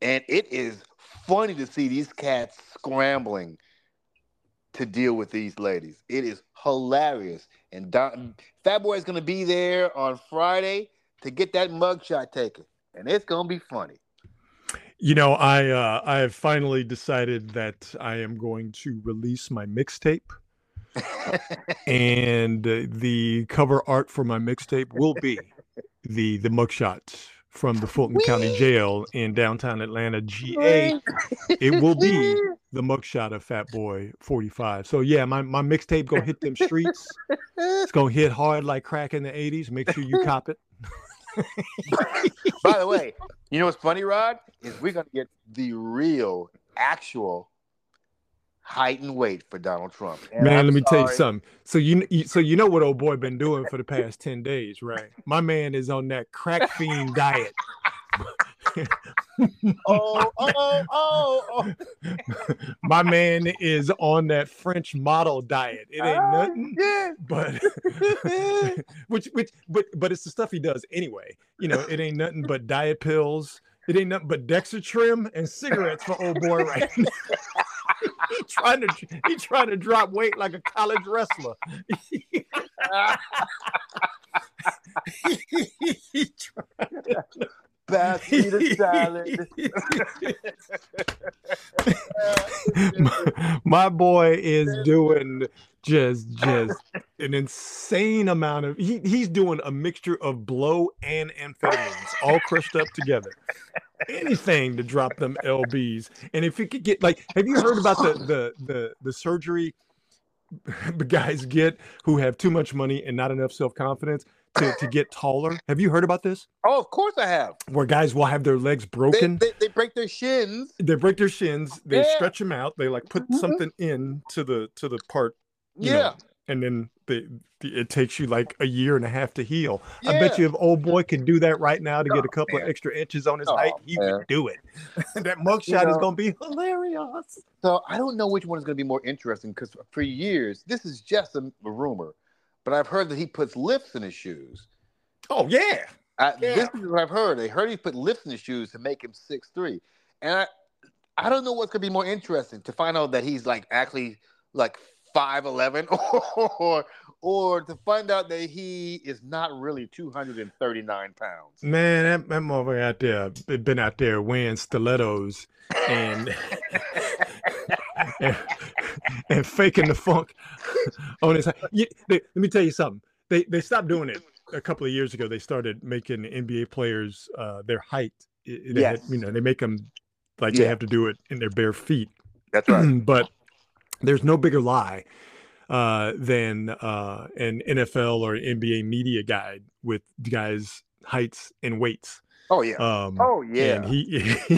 And it is funny to see these cats scrambling to deal with these ladies. It is hilarious. And Don, Fat Boy is going to be there on Friday to get that mugshot taken, and it's going to be funny. You know, I uh, I have finally decided that I am going to release my mixtape, and uh, the cover art for my mixtape will be the the mugshot from the Fulton Whee! County Jail in downtown Atlanta, GA. it will be [laughs] the mugshot of Fat Boy 45. So yeah, my, my mixtape gonna hit them streets. It's gonna hit hard like crack in the 80s. Make sure you [laughs] cop it. By the way, you know what's funny, Rod? Is we're gonna get the real, actual height and weight for Donald Trump. And Man, I'm let me sorry. tell you something. So you, so you know what old boy been doing for the past ten days, right? My man is on that crack fiend diet. [laughs] oh, oh, oh, oh. [laughs] My man is on that French model diet. It ain't oh, nothing, yeah. but [laughs] which, which, but, but it's the stuff he does anyway. You know, it ain't nothing but diet pills. It ain't nothing but Dexatrim and cigarettes for old boy right now. [laughs] he trying to he trying to drop weight like a college wrestler. [laughs] [laughs] he trying to, me the salad. [laughs] my, my, boy is doing just just an insane amount of he, he's doing a mixture of blow and amphetamines all crushed up together. Anything to drop them lbs and if you could get like have you heard about the the the, the surgery the [laughs] guys get who have too much money and not enough self-confidence to, to get taller. Have you heard about this? Oh, of course I have. Where guys will have their legs broken. They, they, they break their shins. They break their shins. They yeah. stretch them out. They like put mm-hmm. something in to the to the part Yeah. know, and then the, the it takes you like a year and a half to heal. I bet you if old boy could do that right now to get a couple man. of extra inches on his Oh, height, he man. would do it. [laughs] that mugshot is know- gonna be hilarious. So I don't know which one is going to be more interesting because for years this is just a, a rumor, but I've heard that he puts lifts in his shoes. Oh yeah. I, Yeah. This is what I've heard. They heard he put lifts in his shoes to make him six three, and I, I don't know what's going to be more interesting to find out that he's like actually like five eleven, [laughs] or or to find out that he is not really two hundred and thirty nine pounds. Man, that, that motherfucker out there been- been out there wearing stilettos and and, [laughs] [laughs] [laughs] and faking the funk on his. Yeah, they, let me tell you something. They they stopped doing it a couple of years ago. They started making NBA players uh, their height. They Yes. you know, they make them like they have to do it in their bare feet. That's right. [clears throat] but there's no bigger lie uh, than uh, an NFL or NBA media guide with guys' heights and weights. Oh yeah. Um, oh yeah. and [laughs] he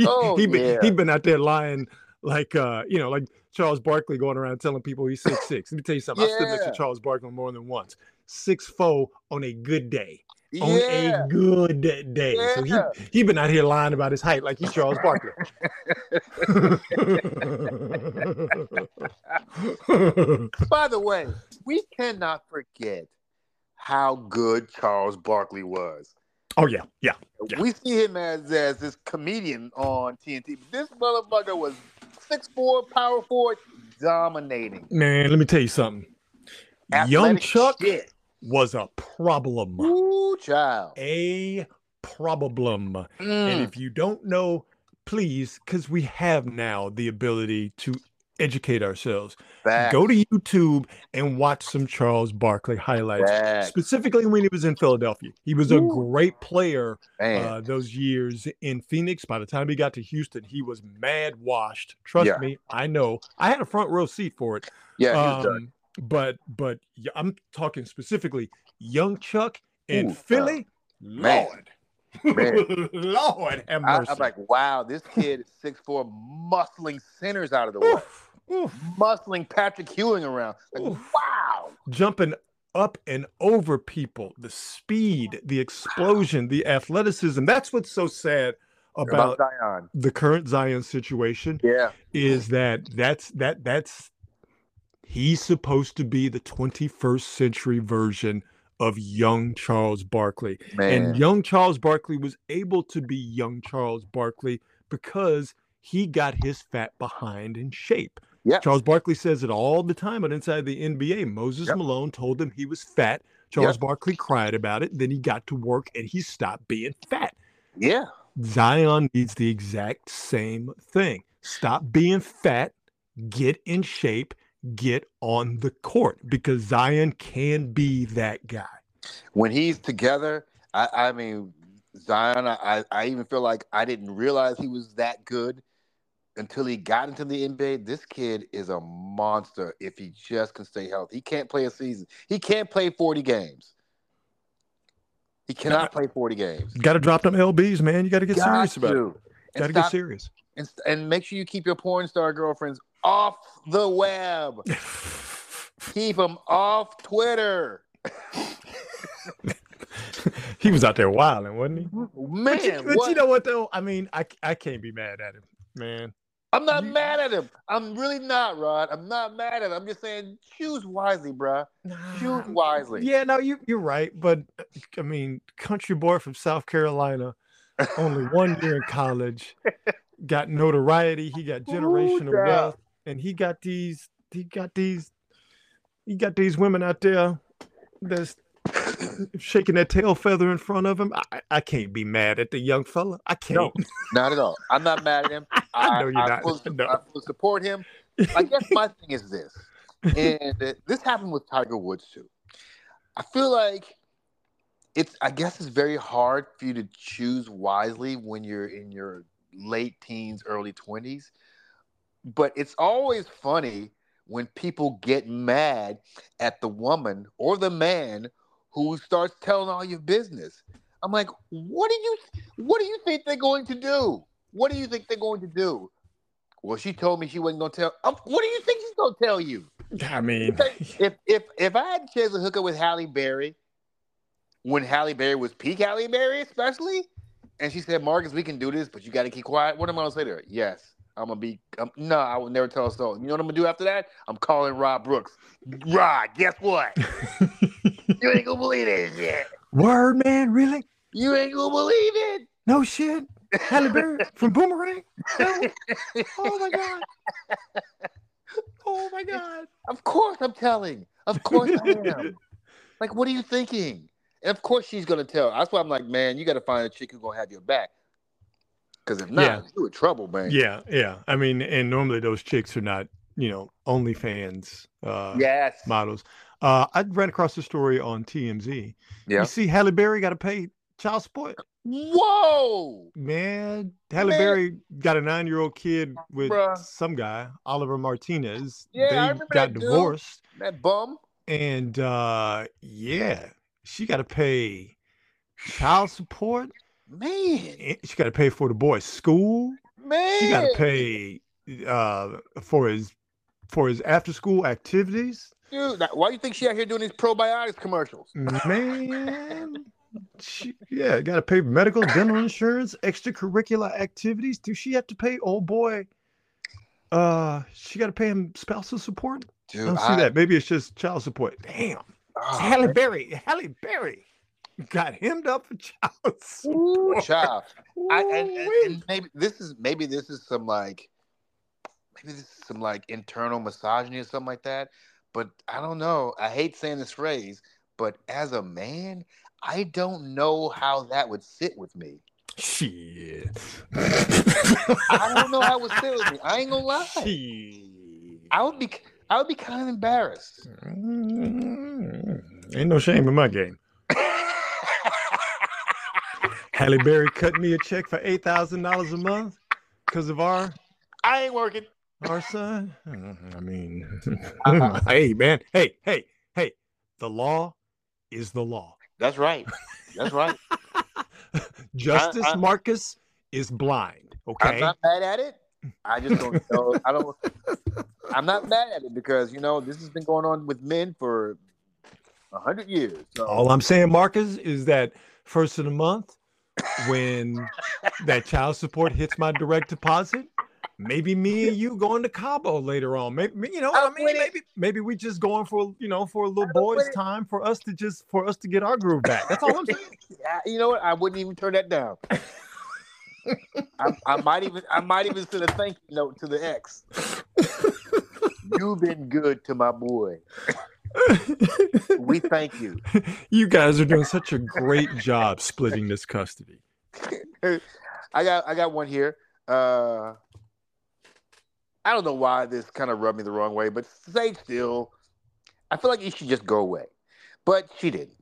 Oh, he been, yeah. he been out there lying like uh you know like Charles Barkley going around telling people he's six six. Let me tell you something. I stood next to Charles Barkley more than once. Six four on a good day. On a good day. So he he been out here lying about his height like he's Charles Barkley. [laughs] By the way, we cannot forget how good Charles Barkley was. oh yeah, yeah. Yeah. We see him as as this comedian on TNT. This motherfucker was six four, power forward, dominating. Man, let me tell you something. Young Chuck shit. was a problem. Ooh, child. A problem. And Mm, if you don't know, please, because we have now the ability to educate ourselves, facts, go to YouTube and watch some Charles Barkley highlights, facts. specifically when he was in Philadelphia. He was a great player uh, those years in Phoenix. By the time he got to Houston, he was mad washed. Trust Yeah. me, I know. I had a front row seat for it. yeah, he was done. Um, but but I'm talking specifically young Chuck in Ooh, Philly. man. Lord, Man. [laughs] Lord have I, mercy. I'm like, wow, this kid is six four, muscling centers out of the way, Oof, oof, muscling Patrick Ewing around. Like, Oof. wow. jumping up and over people, the speed, the explosion, the athleticism. That's what's so sad About about Zion. the current Zion situation Yeah. is that that's that that's he's supposed to be the 21st century version of young Charles Barkley. Man. And young Charles Barkley was able to be young Charles Barkley because he got his fat behind in shape. Yeah. Charles Barkley says it all the time on Inside the NBA. Moses Yep. Malone told him he was fat. Charles Barkley cried about it. Then he got to work and he stopped being fat. yeah. Zion needs the exact same thing. Stop being fat, get in shape, get on the court because Zion can be that guy. When he's together, I, I mean, Zion, I, I even feel like I didn't realize he was that good until he got into the NBA. This kid is a monster if he just can stay healthy. He can't play a season. He can't play 40 games. He cannot play 40 games. Got to drop them LBs, man. You got to get Got serious about it. Got to get serious. and, and make sure you keep your porn star girlfriends off the web. Keep him off Twitter. he was out there wilding, wasn't he? Man, But, you, but what? you know what though? I mean, I I can't be mad at him, man. I'm not you- mad at him. I'm really not, Rod. I'm not mad at him. I'm just saying choose wisely, bruh. Choose wisely. Yeah, no, you you're right, but I mean, country boy from South Carolina, only one year in college, got notoriety. He got generational child. wealth, and he got these. He got these. He got these women out there that's [coughs] shaking their tail feather in front of him. I, I can't be mad at the young fella. I can't. No. [laughs] Not at all. I'm not mad at him. I know you're I not. I know. I fully support him. I guess my thing is this, and this happened with Tiger Woods too. I feel like it's. I guess it's very hard for you to choose wisely when you're in your late teens, early twenties. But it's always funny when people get mad at the woman or the man who starts telling all your business. I'm like, what do you, what do you think they're going to do? What do you think they're going to do? Well, she told me she wasn't going to tell. Um, what do you think she's gonna tell you. I mean, if if if I had a chance to hook up with Halle Berry when Halle Berry was peak Halle Berry, especially, and she said, "Marcus, we can do this, but you got to keep quiet." What am I gonna say to her? Yes, I'm gonna be. Um, no, I will never tell a soul. You know what I'm gonna do after that? I'm calling Rob Brooks. Rob, guess what? you ain't gonna believe this shit. Word, man, really? You ain't gonna believe it. No shit. Halle Berry from Boomerang. No. Oh my god. Oh my god. Of course, I'm telling. Of course, I am. like, what are you thinking? And of course, she's gonna tell. That's why I'm like, man, you got to find a chick who's gonna have your back. Because if not, Yeah. you're in trouble, man. Yeah, yeah. I mean, and normally those chicks are not, you know, OnlyFans uh, Yes. models. Uh, I ran across the story on TMZ. Yeah. You see, Halle Berry got to pay child support. Whoa. Man, Halle Man. Berry got a nine-year-old kid with Bruh. some guy, Olivier Martinez. Yeah, I they remember got that dude. divorced, That bum. and uh, yeah, she got to pay child support. Man. She got to pay for the boy's school. Man. She got to pay uh, for his for his after-school activities. Dude, why do you think she out here doing these probiotics commercials? Man, she, yeah, got to pay medical, dental insurance, extracurricular activities. Do she have to pay old boy? Uh, she got to pay him spousal support. Dude, I don't see that. Maybe it's just child support. Damn, Oh, Halle Berry, Halle Berry [laughs] got hemmed up for child [laughs] Ooh, support. child. I, and, and, and maybe this is maybe this is some like maybe this is some like internal misogyny or something like that. But I don't know. I hate saying this phrase, but as a man, I don't know how that would sit with me. Shit. I don't know how it would [laughs] sit with me. I ain't gonna lie. Shit. I would be I would be kind of embarrassed. Mm, Ain't no shame in my game. Halle Berry cut me a check for eight thousand dollars a month because of our I ain't working. our son. Uh, I mean, [laughs] Uh-huh. hey man, hey hey hey, the law is the law. That's right. That's right. [laughs] Justice I- Marcus is blind. Okay. I'm not mad at it. I just don't [laughs] know. I don't. I'm not mad at it because you know this has been going on with men for a hundred years. So All I'm saying, Marcus, is that first of the month, when that child support hits my direct deposit, maybe me and you going to Cabo later on. Maybe you know oh, I I'm mean. with it. Maybe maybe we just going for you know for a little oh, boys time for us to just for us to get our groove back. That's all I'm saying. [laughs] Yeah, you know what? I wouldn't even turn that down. I, I might even I might even send a thank you note to the ex. [laughs] You've been good to my boy. [laughs] We [laughs] thank you. you guys are doing such a great job splitting this custody. [laughs] I got I got one here. Uh I don't know why this kind of rubbed me the wrong way, but Sage Steele, I feel like it should just go away. But she didn't.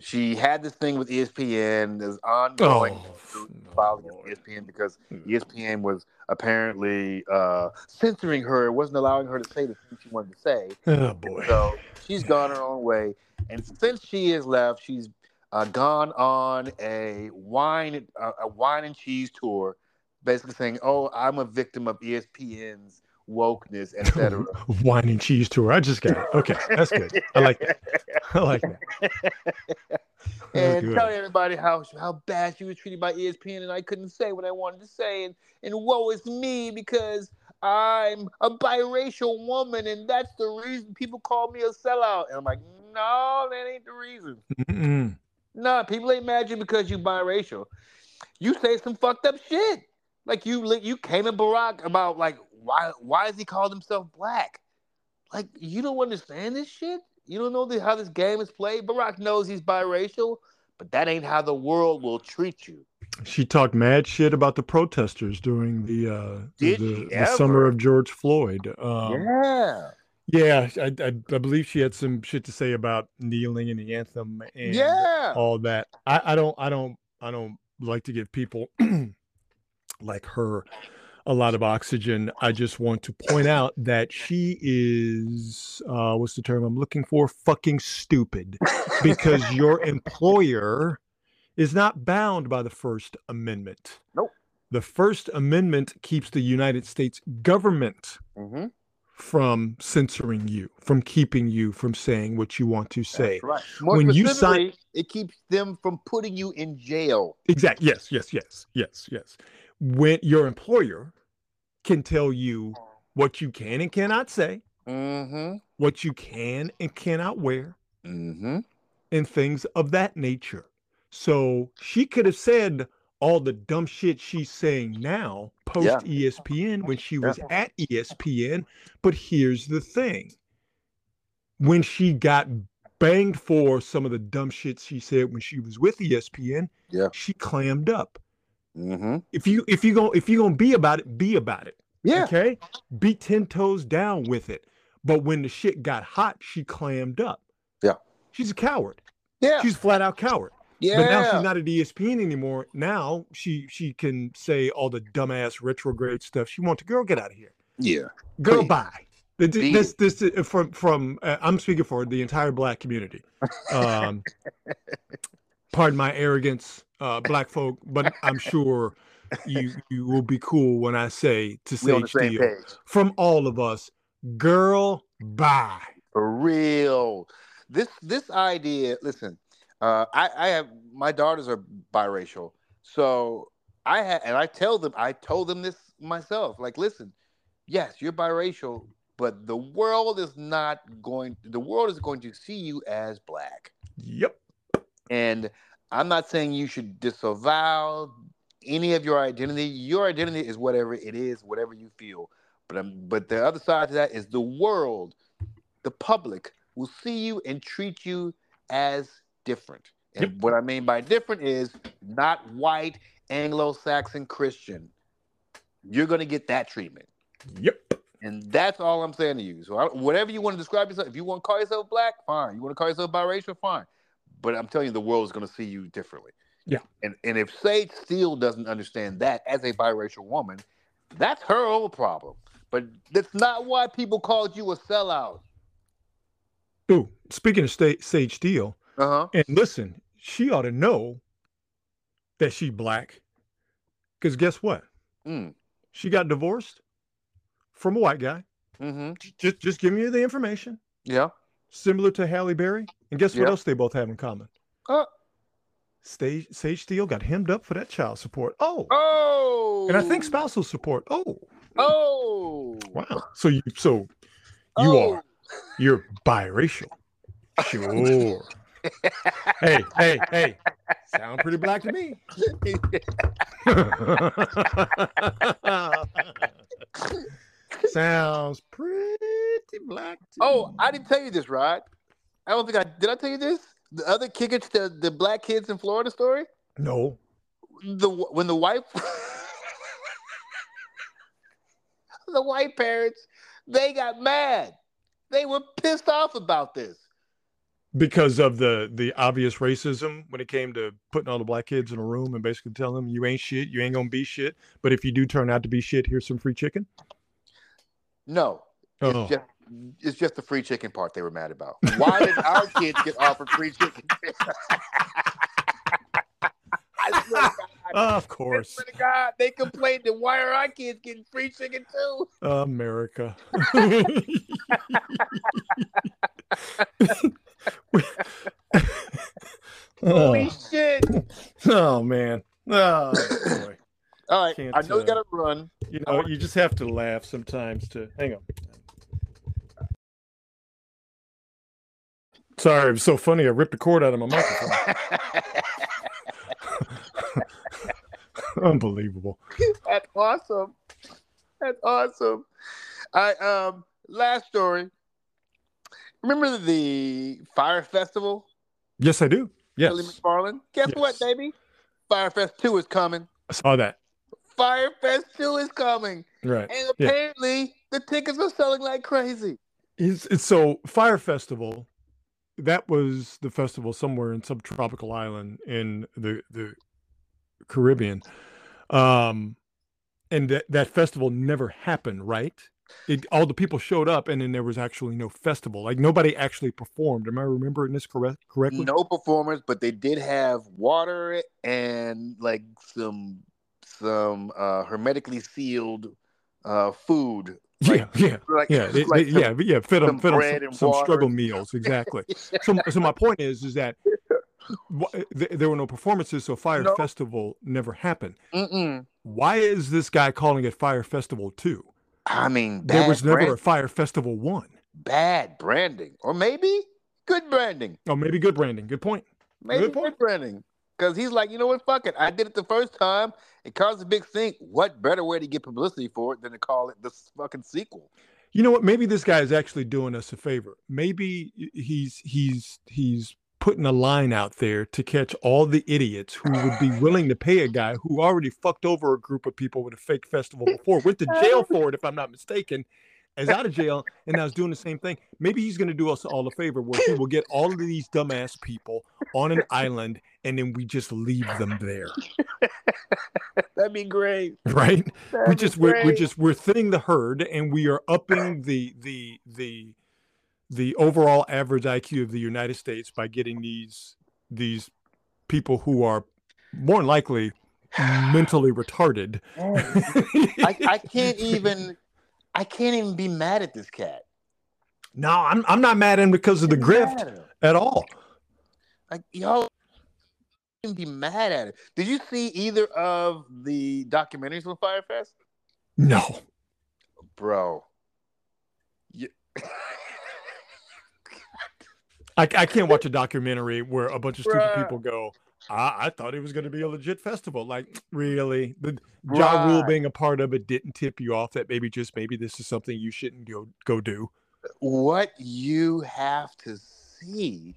She had this thing with ESPN. There's ongoing Oh, filing Lord. ESPN because E ESPN was apparently uh, censoring her, It wasn't allowing her to say the things she wanted to say. Oh boy. So she's gone her own way, and since she has left, she's uh, gone on a wine uh, a wine and cheese tour, basically saying, "Oh, I'm a victim of ESPN's wokeness, etc." [laughs] Wine and cheese tour. I just got it. Okay, that's good. I like that. I like that. [laughs] And telling everybody how how bad she was treated by ESPN, and I couldn't say what I wanted to say, and and woe is me because I'm a biracial woman, and that's the reason people call me a sellout. And I'm like, no, that ain't the reason. Mm-mm. Nah, people ain't mad at you because you biracial. You say some fucked up shit. Like you you came at Barack about like why why does he called himself black? Like you don't understand this shit. You don't know the, how this game is played. Barack knows he's biracial, but that ain't how the world will treat you. She talked mad shit about the protesters during the uh the, the summer of George Floyd. Um, yeah, yeah, I, I I believe she had some shit to say about kneeling in the anthem and yeah. all that. I, I don't I don't I don't like to give people [clears throat] like her a lot of oxygen. I just want to point out that she is uh what's the term I'm looking for? Fucking stupid. Because [laughs] your employer is not bound by the First Amendment. Nope. The First Amendment keeps the United States government hmm from censoring you, from keeping you from saying what you want to say. That's right. More When you sign- it keeps them from putting you in jail. Exactly. Yes, yes, yes, yes, yes. When your employer can tell you what you can and cannot say, Mm-hmm. what you can and cannot wear, Mm-hmm. and things of that nature. So she could have said all the dumb shit she's saying now post E ESPN when she was at E ESPN. But here's the thing when she got banged for some of the dumb shit she said when she was with ESPN, Yeah. she clammed up. Mm-hmm. If you if you go if you're gonna be about it, be about it. Yeah. Okay. Be 10 toes down with it. But when the shit got hot, she clammed up. Yeah. She's a coward. Yeah. She's flat out coward. yeah. But now she's not at ESPN anymore. Now she she can say all the dumbass retrograde stuff she wants. Girl, get out of here. yeah. Girl, Please. bye. Th- th- This this uh, from from uh, I'm speaking for the entire black community. Um, [laughs] pardon my arrogance, uh, black folk, but I'm sure you you will be cool when I say to Sage Steele from all of us, girl, bye. For real. This this idea, listen, uh, I, I have my daughters are biracial. So I had and I tell them, I told them this myself. Like, listen, yes, you're biracial, but the world is not going the world is going to see you as black. Yep. And I'm not saying you should disavow any of your identity. Your identity is whatever it is, whatever you feel. But um, but the other side to that is the world, the public will see you and treat you as different. And Yep. what I mean by different is not white, Anglo-Saxon Christian. You're gonna get that treatment. Yep. And that's all I'm saying to you. So I, whatever you want to describe yourself, if you want to call yourself black, fine. You want to call yourself biracial, fine. But I'm telling you, the world is going to see you differently. Yeah. And and if Sage Steele doesn't understand that as a biracial woman, that's her own problem. But that's not why people called you a sellout. Ooh, speaking of sta- Sage Steele, Uh huh. and listen, she ought to know that she black. Because guess what? Mm. She got divorced from a white guy. Mm-hmm. Just just giving you the information. Yeah. Similar to Halle Berry. And guess what Yeah. else they both have in common? Uh. Sage, Sage Steele got hemmed up for that child support. Oh. Oh. And I think spousal support. Oh. Oh. Wow. So you so you Oh. are you're biracial. Sure. [laughs] hey, hey, hey. Sound pretty black to me. [laughs] [laughs] Sounds pretty black Oh. I didn't tell you this, Rod. I don't think I did. I tell you this. The other kicker to the, the black kids in Florida story. No. The when the white [laughs] the white parents they got mad. They were pissed off about this. Because of the the obvious racism when it came to putting all the black kids in a room and basically telling them you ain't shit, you ain't gonna be shit. But if you do turn out to be shit, here's some free chicken. No, it's Oh. just it's just the free chicken part they were mad about. Why did our [laughs] kids get offered free chicken? [laughs] I swear to God, [laughs] of course. God, they complained that why are our kids getting free chicken too? America. Holy oh, shit! oh, man. Oh boy. All right, Can't, I know you uh, gotta run. You know, you just have to laugh sometimes to hang on. Sorry, it was so funny. I ripped the cord out of my microphone. [laughs] Unbelievable. That's awesome. That's awesome. I um last story. Remember the Fyre Festival? Yes, I do. Yes. Billy McFarland? Guess what, Yes. baby? Fyre Fest 2 is coming. I saw that. Fyre Fest 2 is coming. Right. And Yeah. apparently the tickets are selling like crazy. It's, it's so Fyre Festival. That was the festival somewhere in subtropical island in the the Caribbean, um, and that that festival never happened. Right? It, all the people showed up, and then there was actually no festival. Like nobody actually performed. Am I remembering this correct correctly? No performers, but they did have water and like some some uh hermetically sealed uh food yeah, yeah, like, yeah, [laughs] like some- yeah, yeah. Fed them, some fed them some, and some struggle [laughs] meals, exactly. so, so my point is, is that there were no performances, so Fyre No. Festival never happened. Mm-mm. Why is this guy calling it Fyre Festival Two? I mean, There was never a Fyre Festival One. bad branding, or maybe good branding. Oh, maybe good branding. Good point. Maybe Good good, point. branding. Because he's like, you know what? Fuck it. I did it the first time. It caused a big thing. What better way to get publicity for it than to call it the fucking sequel? You know what? Maybe this guy is actually doing us a favor. Maybe he's he's he's putting a line out there to catch all the idiots who would be willing to pay a guy who already fucked over a group of people with a fake festival before, went to jail [laughs] for it, if I'm not mistaken, is out of jail and now is doing the same thing. Maybe he's going to do us all a favor where he will get all of these dumbass people on an island and then we just leave them there, [laughs] That'd be great. right? That'd we just we're, we're just we're thinning the herd and we are upping the the the the overall average IQ of the United States by getting these these people who are more than likely mentally retarded. I, I can't even. I can't even be mad at this cat. no, I'm I'm not mad at him because of the grift at at all. Like y'all can be mad at it. Did you see either of the documentaries from Fyre Fest? No. Bro. You... I, I can't watch a documentary where a bunch of stupid Bruh. people go, I, I thought it was going to be a legit festival. Like, [tsk] really? The Ja Rule being a part of it didn't tip you off that maybe just maybe this is something you shouldn't go go do. what you have to see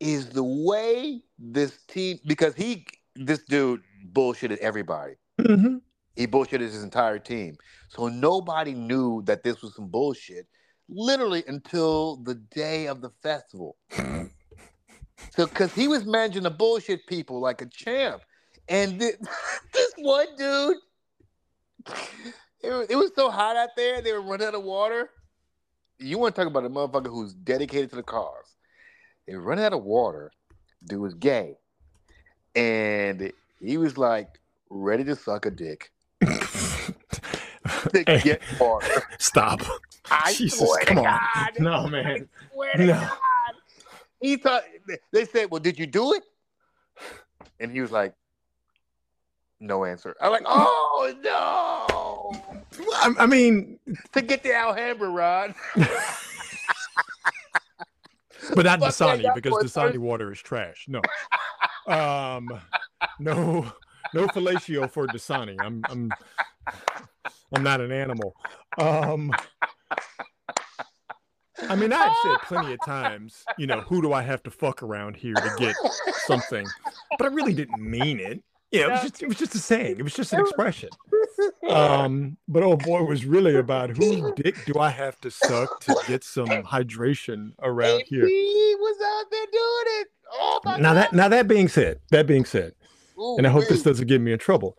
is the way this team because he this dude bullshitted everybody. Mm-hmm. He bullshitted his entire team. So nobody knew that this was some bullshit literally until the day of the festival. [laughs] so cuz he was managing the bullshit people like a champ. And thi- [laughs] this one dude it, it was so hot out there, they were running out of water. You want to talk about a motherfucker who's dedicated to the cause. They were running out of water. Dude was gay. And he was like ready to suck a dick to [laughs] Hey. get water. Stop. I Jesus, come on. God. No, man. I swear to No. God. He thought they said, "Well, did you do it?" And he was like, "No answer." I'm like, "Oh no!" I, I mean, To get the Alhambra rod. but not that Dasani because for Dasani water is trash. No. Um, no, no fellatio for Dasani. I'm, I'm, I'm not an animal. Um, I mean, I've said [laughs] plenty of times, you know, who do I have to fuck around here to get something? But I really didn't mean it. Yeah, it was just, it was just a saying. It was just an expression. [laughs] Um, but oh boy, it was really about who dick do I have to suck to get some hydration around here. He was out there doing it. Oh my Now God. that now that being said, that being said, Ooh, and I hope this doesn't get me in trouble.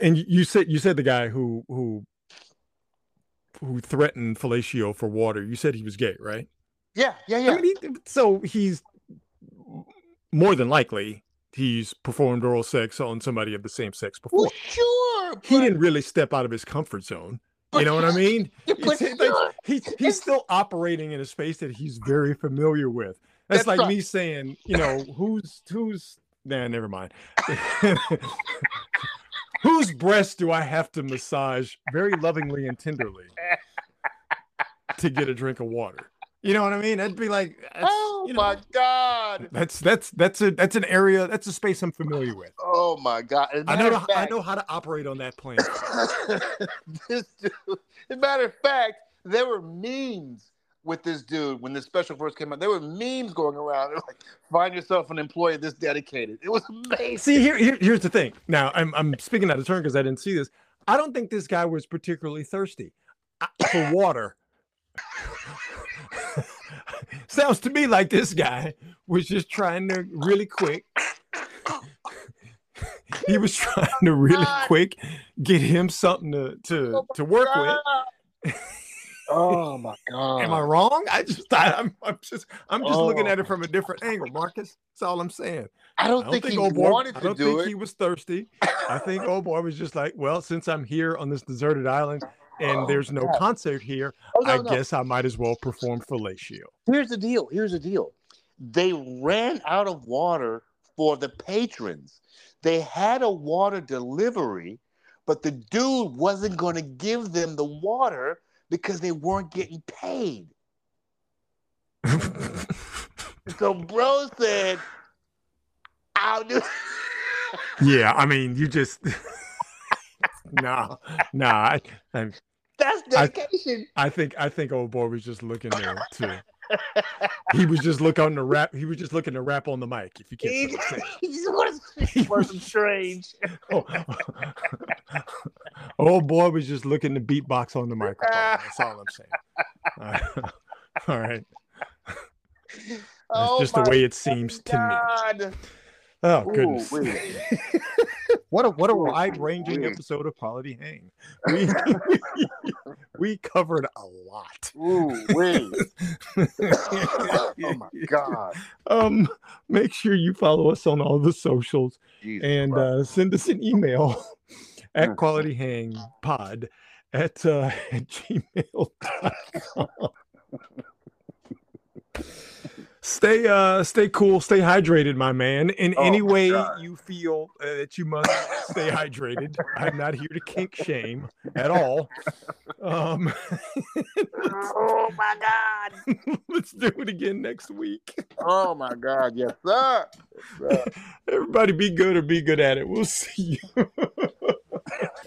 And you said you said the guy who who who threatened fellatio for water. You said he was gay, right? Yeah, yeah, yeah. I mean, he, so he's more than likely he's performed oral sex on somebody of the same sex before. well, sure. He didn't really step out of his comfort zone. You know what I mean? [laughs] But like, sure. he, he's still operating in a space that he's very familiar with. That's, That's like right. me saying, you know, who's who's nah, never mind. [laughs] [laughs] Whose breast do I have to massage very lovingly and tenderly to get a drink of water? You know what I mean? That'd be like, oh you know, my God. that's that's that's a that's an area that's a space I'm familiar with. Oh my God. I know matter I know how to operate on that plane. [laughs] this dude, as a matter of fact, there were memes with this dude when this special first came out. There were memes going around. They're [laughs] like, find yourself an employee this dedicated. It was amazing. See, here, here here's the thing. Now, I'm I'm speaking out of turn because I didn't see this. I don't think this guy was particularly thirsty for [laughs] water. [laughs] Sounds to me like this guy was just trying to really quick. he was trying to really quick get him something to to to work with. Oh my God. Am I wrong? I just I, I'm, I'm just I'm just looking Oh. at it from a different angle, Marcus. That's all I'm saying. I don't, I don't think, think, he old boy. wanted I to don't do think it. he was thirsty. I think old boy was just like, well, since I'm here on this deserted island, and oh, there's no Yeah. concert here, Oh, no, I no. guess I might as well perform fellatio. Here's the deal. Here's the deal. They ran out of water for the patrons. They had a water delivery, but the dude wasn't going to give them the water because they weren't getting paid. [laughs] So bro said, "I'll do." yeah, I mean, you just [laughs] no, no, I, I, That's dedication. I think I think old boy was just looking there too. He was just looking to rap. He was just looking to rap on the mic. If you can't say. [laughs] he just was, wasn't strange. Oh. Old boy was just looking to beatbox on the [laughs] microphone. That's all I'm saying. Uh, [laughs] all right. That's Oh just the way it seems to me. Oh goodness. wait. [laughs] what a what a wide ranging episode of Quality Hang. We, we covered a lot. Ooh, wait. oh my God. Um, make sure you follow us on all the socials Jesus and uh, send us an email at Mm. qualityhangpod at, uh, [laughs] at gmail.com. [laughs] Stay uh stay cool, stay hydrated, my man. In Oh, any way God. you feel uh, that you must stay hydrated. I'm not here to kink shame at all. Um oh my God. [laughs] let's do it again next week. Oh my God. Yes, sir. Yes, sir. Everybody be good or be good at it. We'll see you.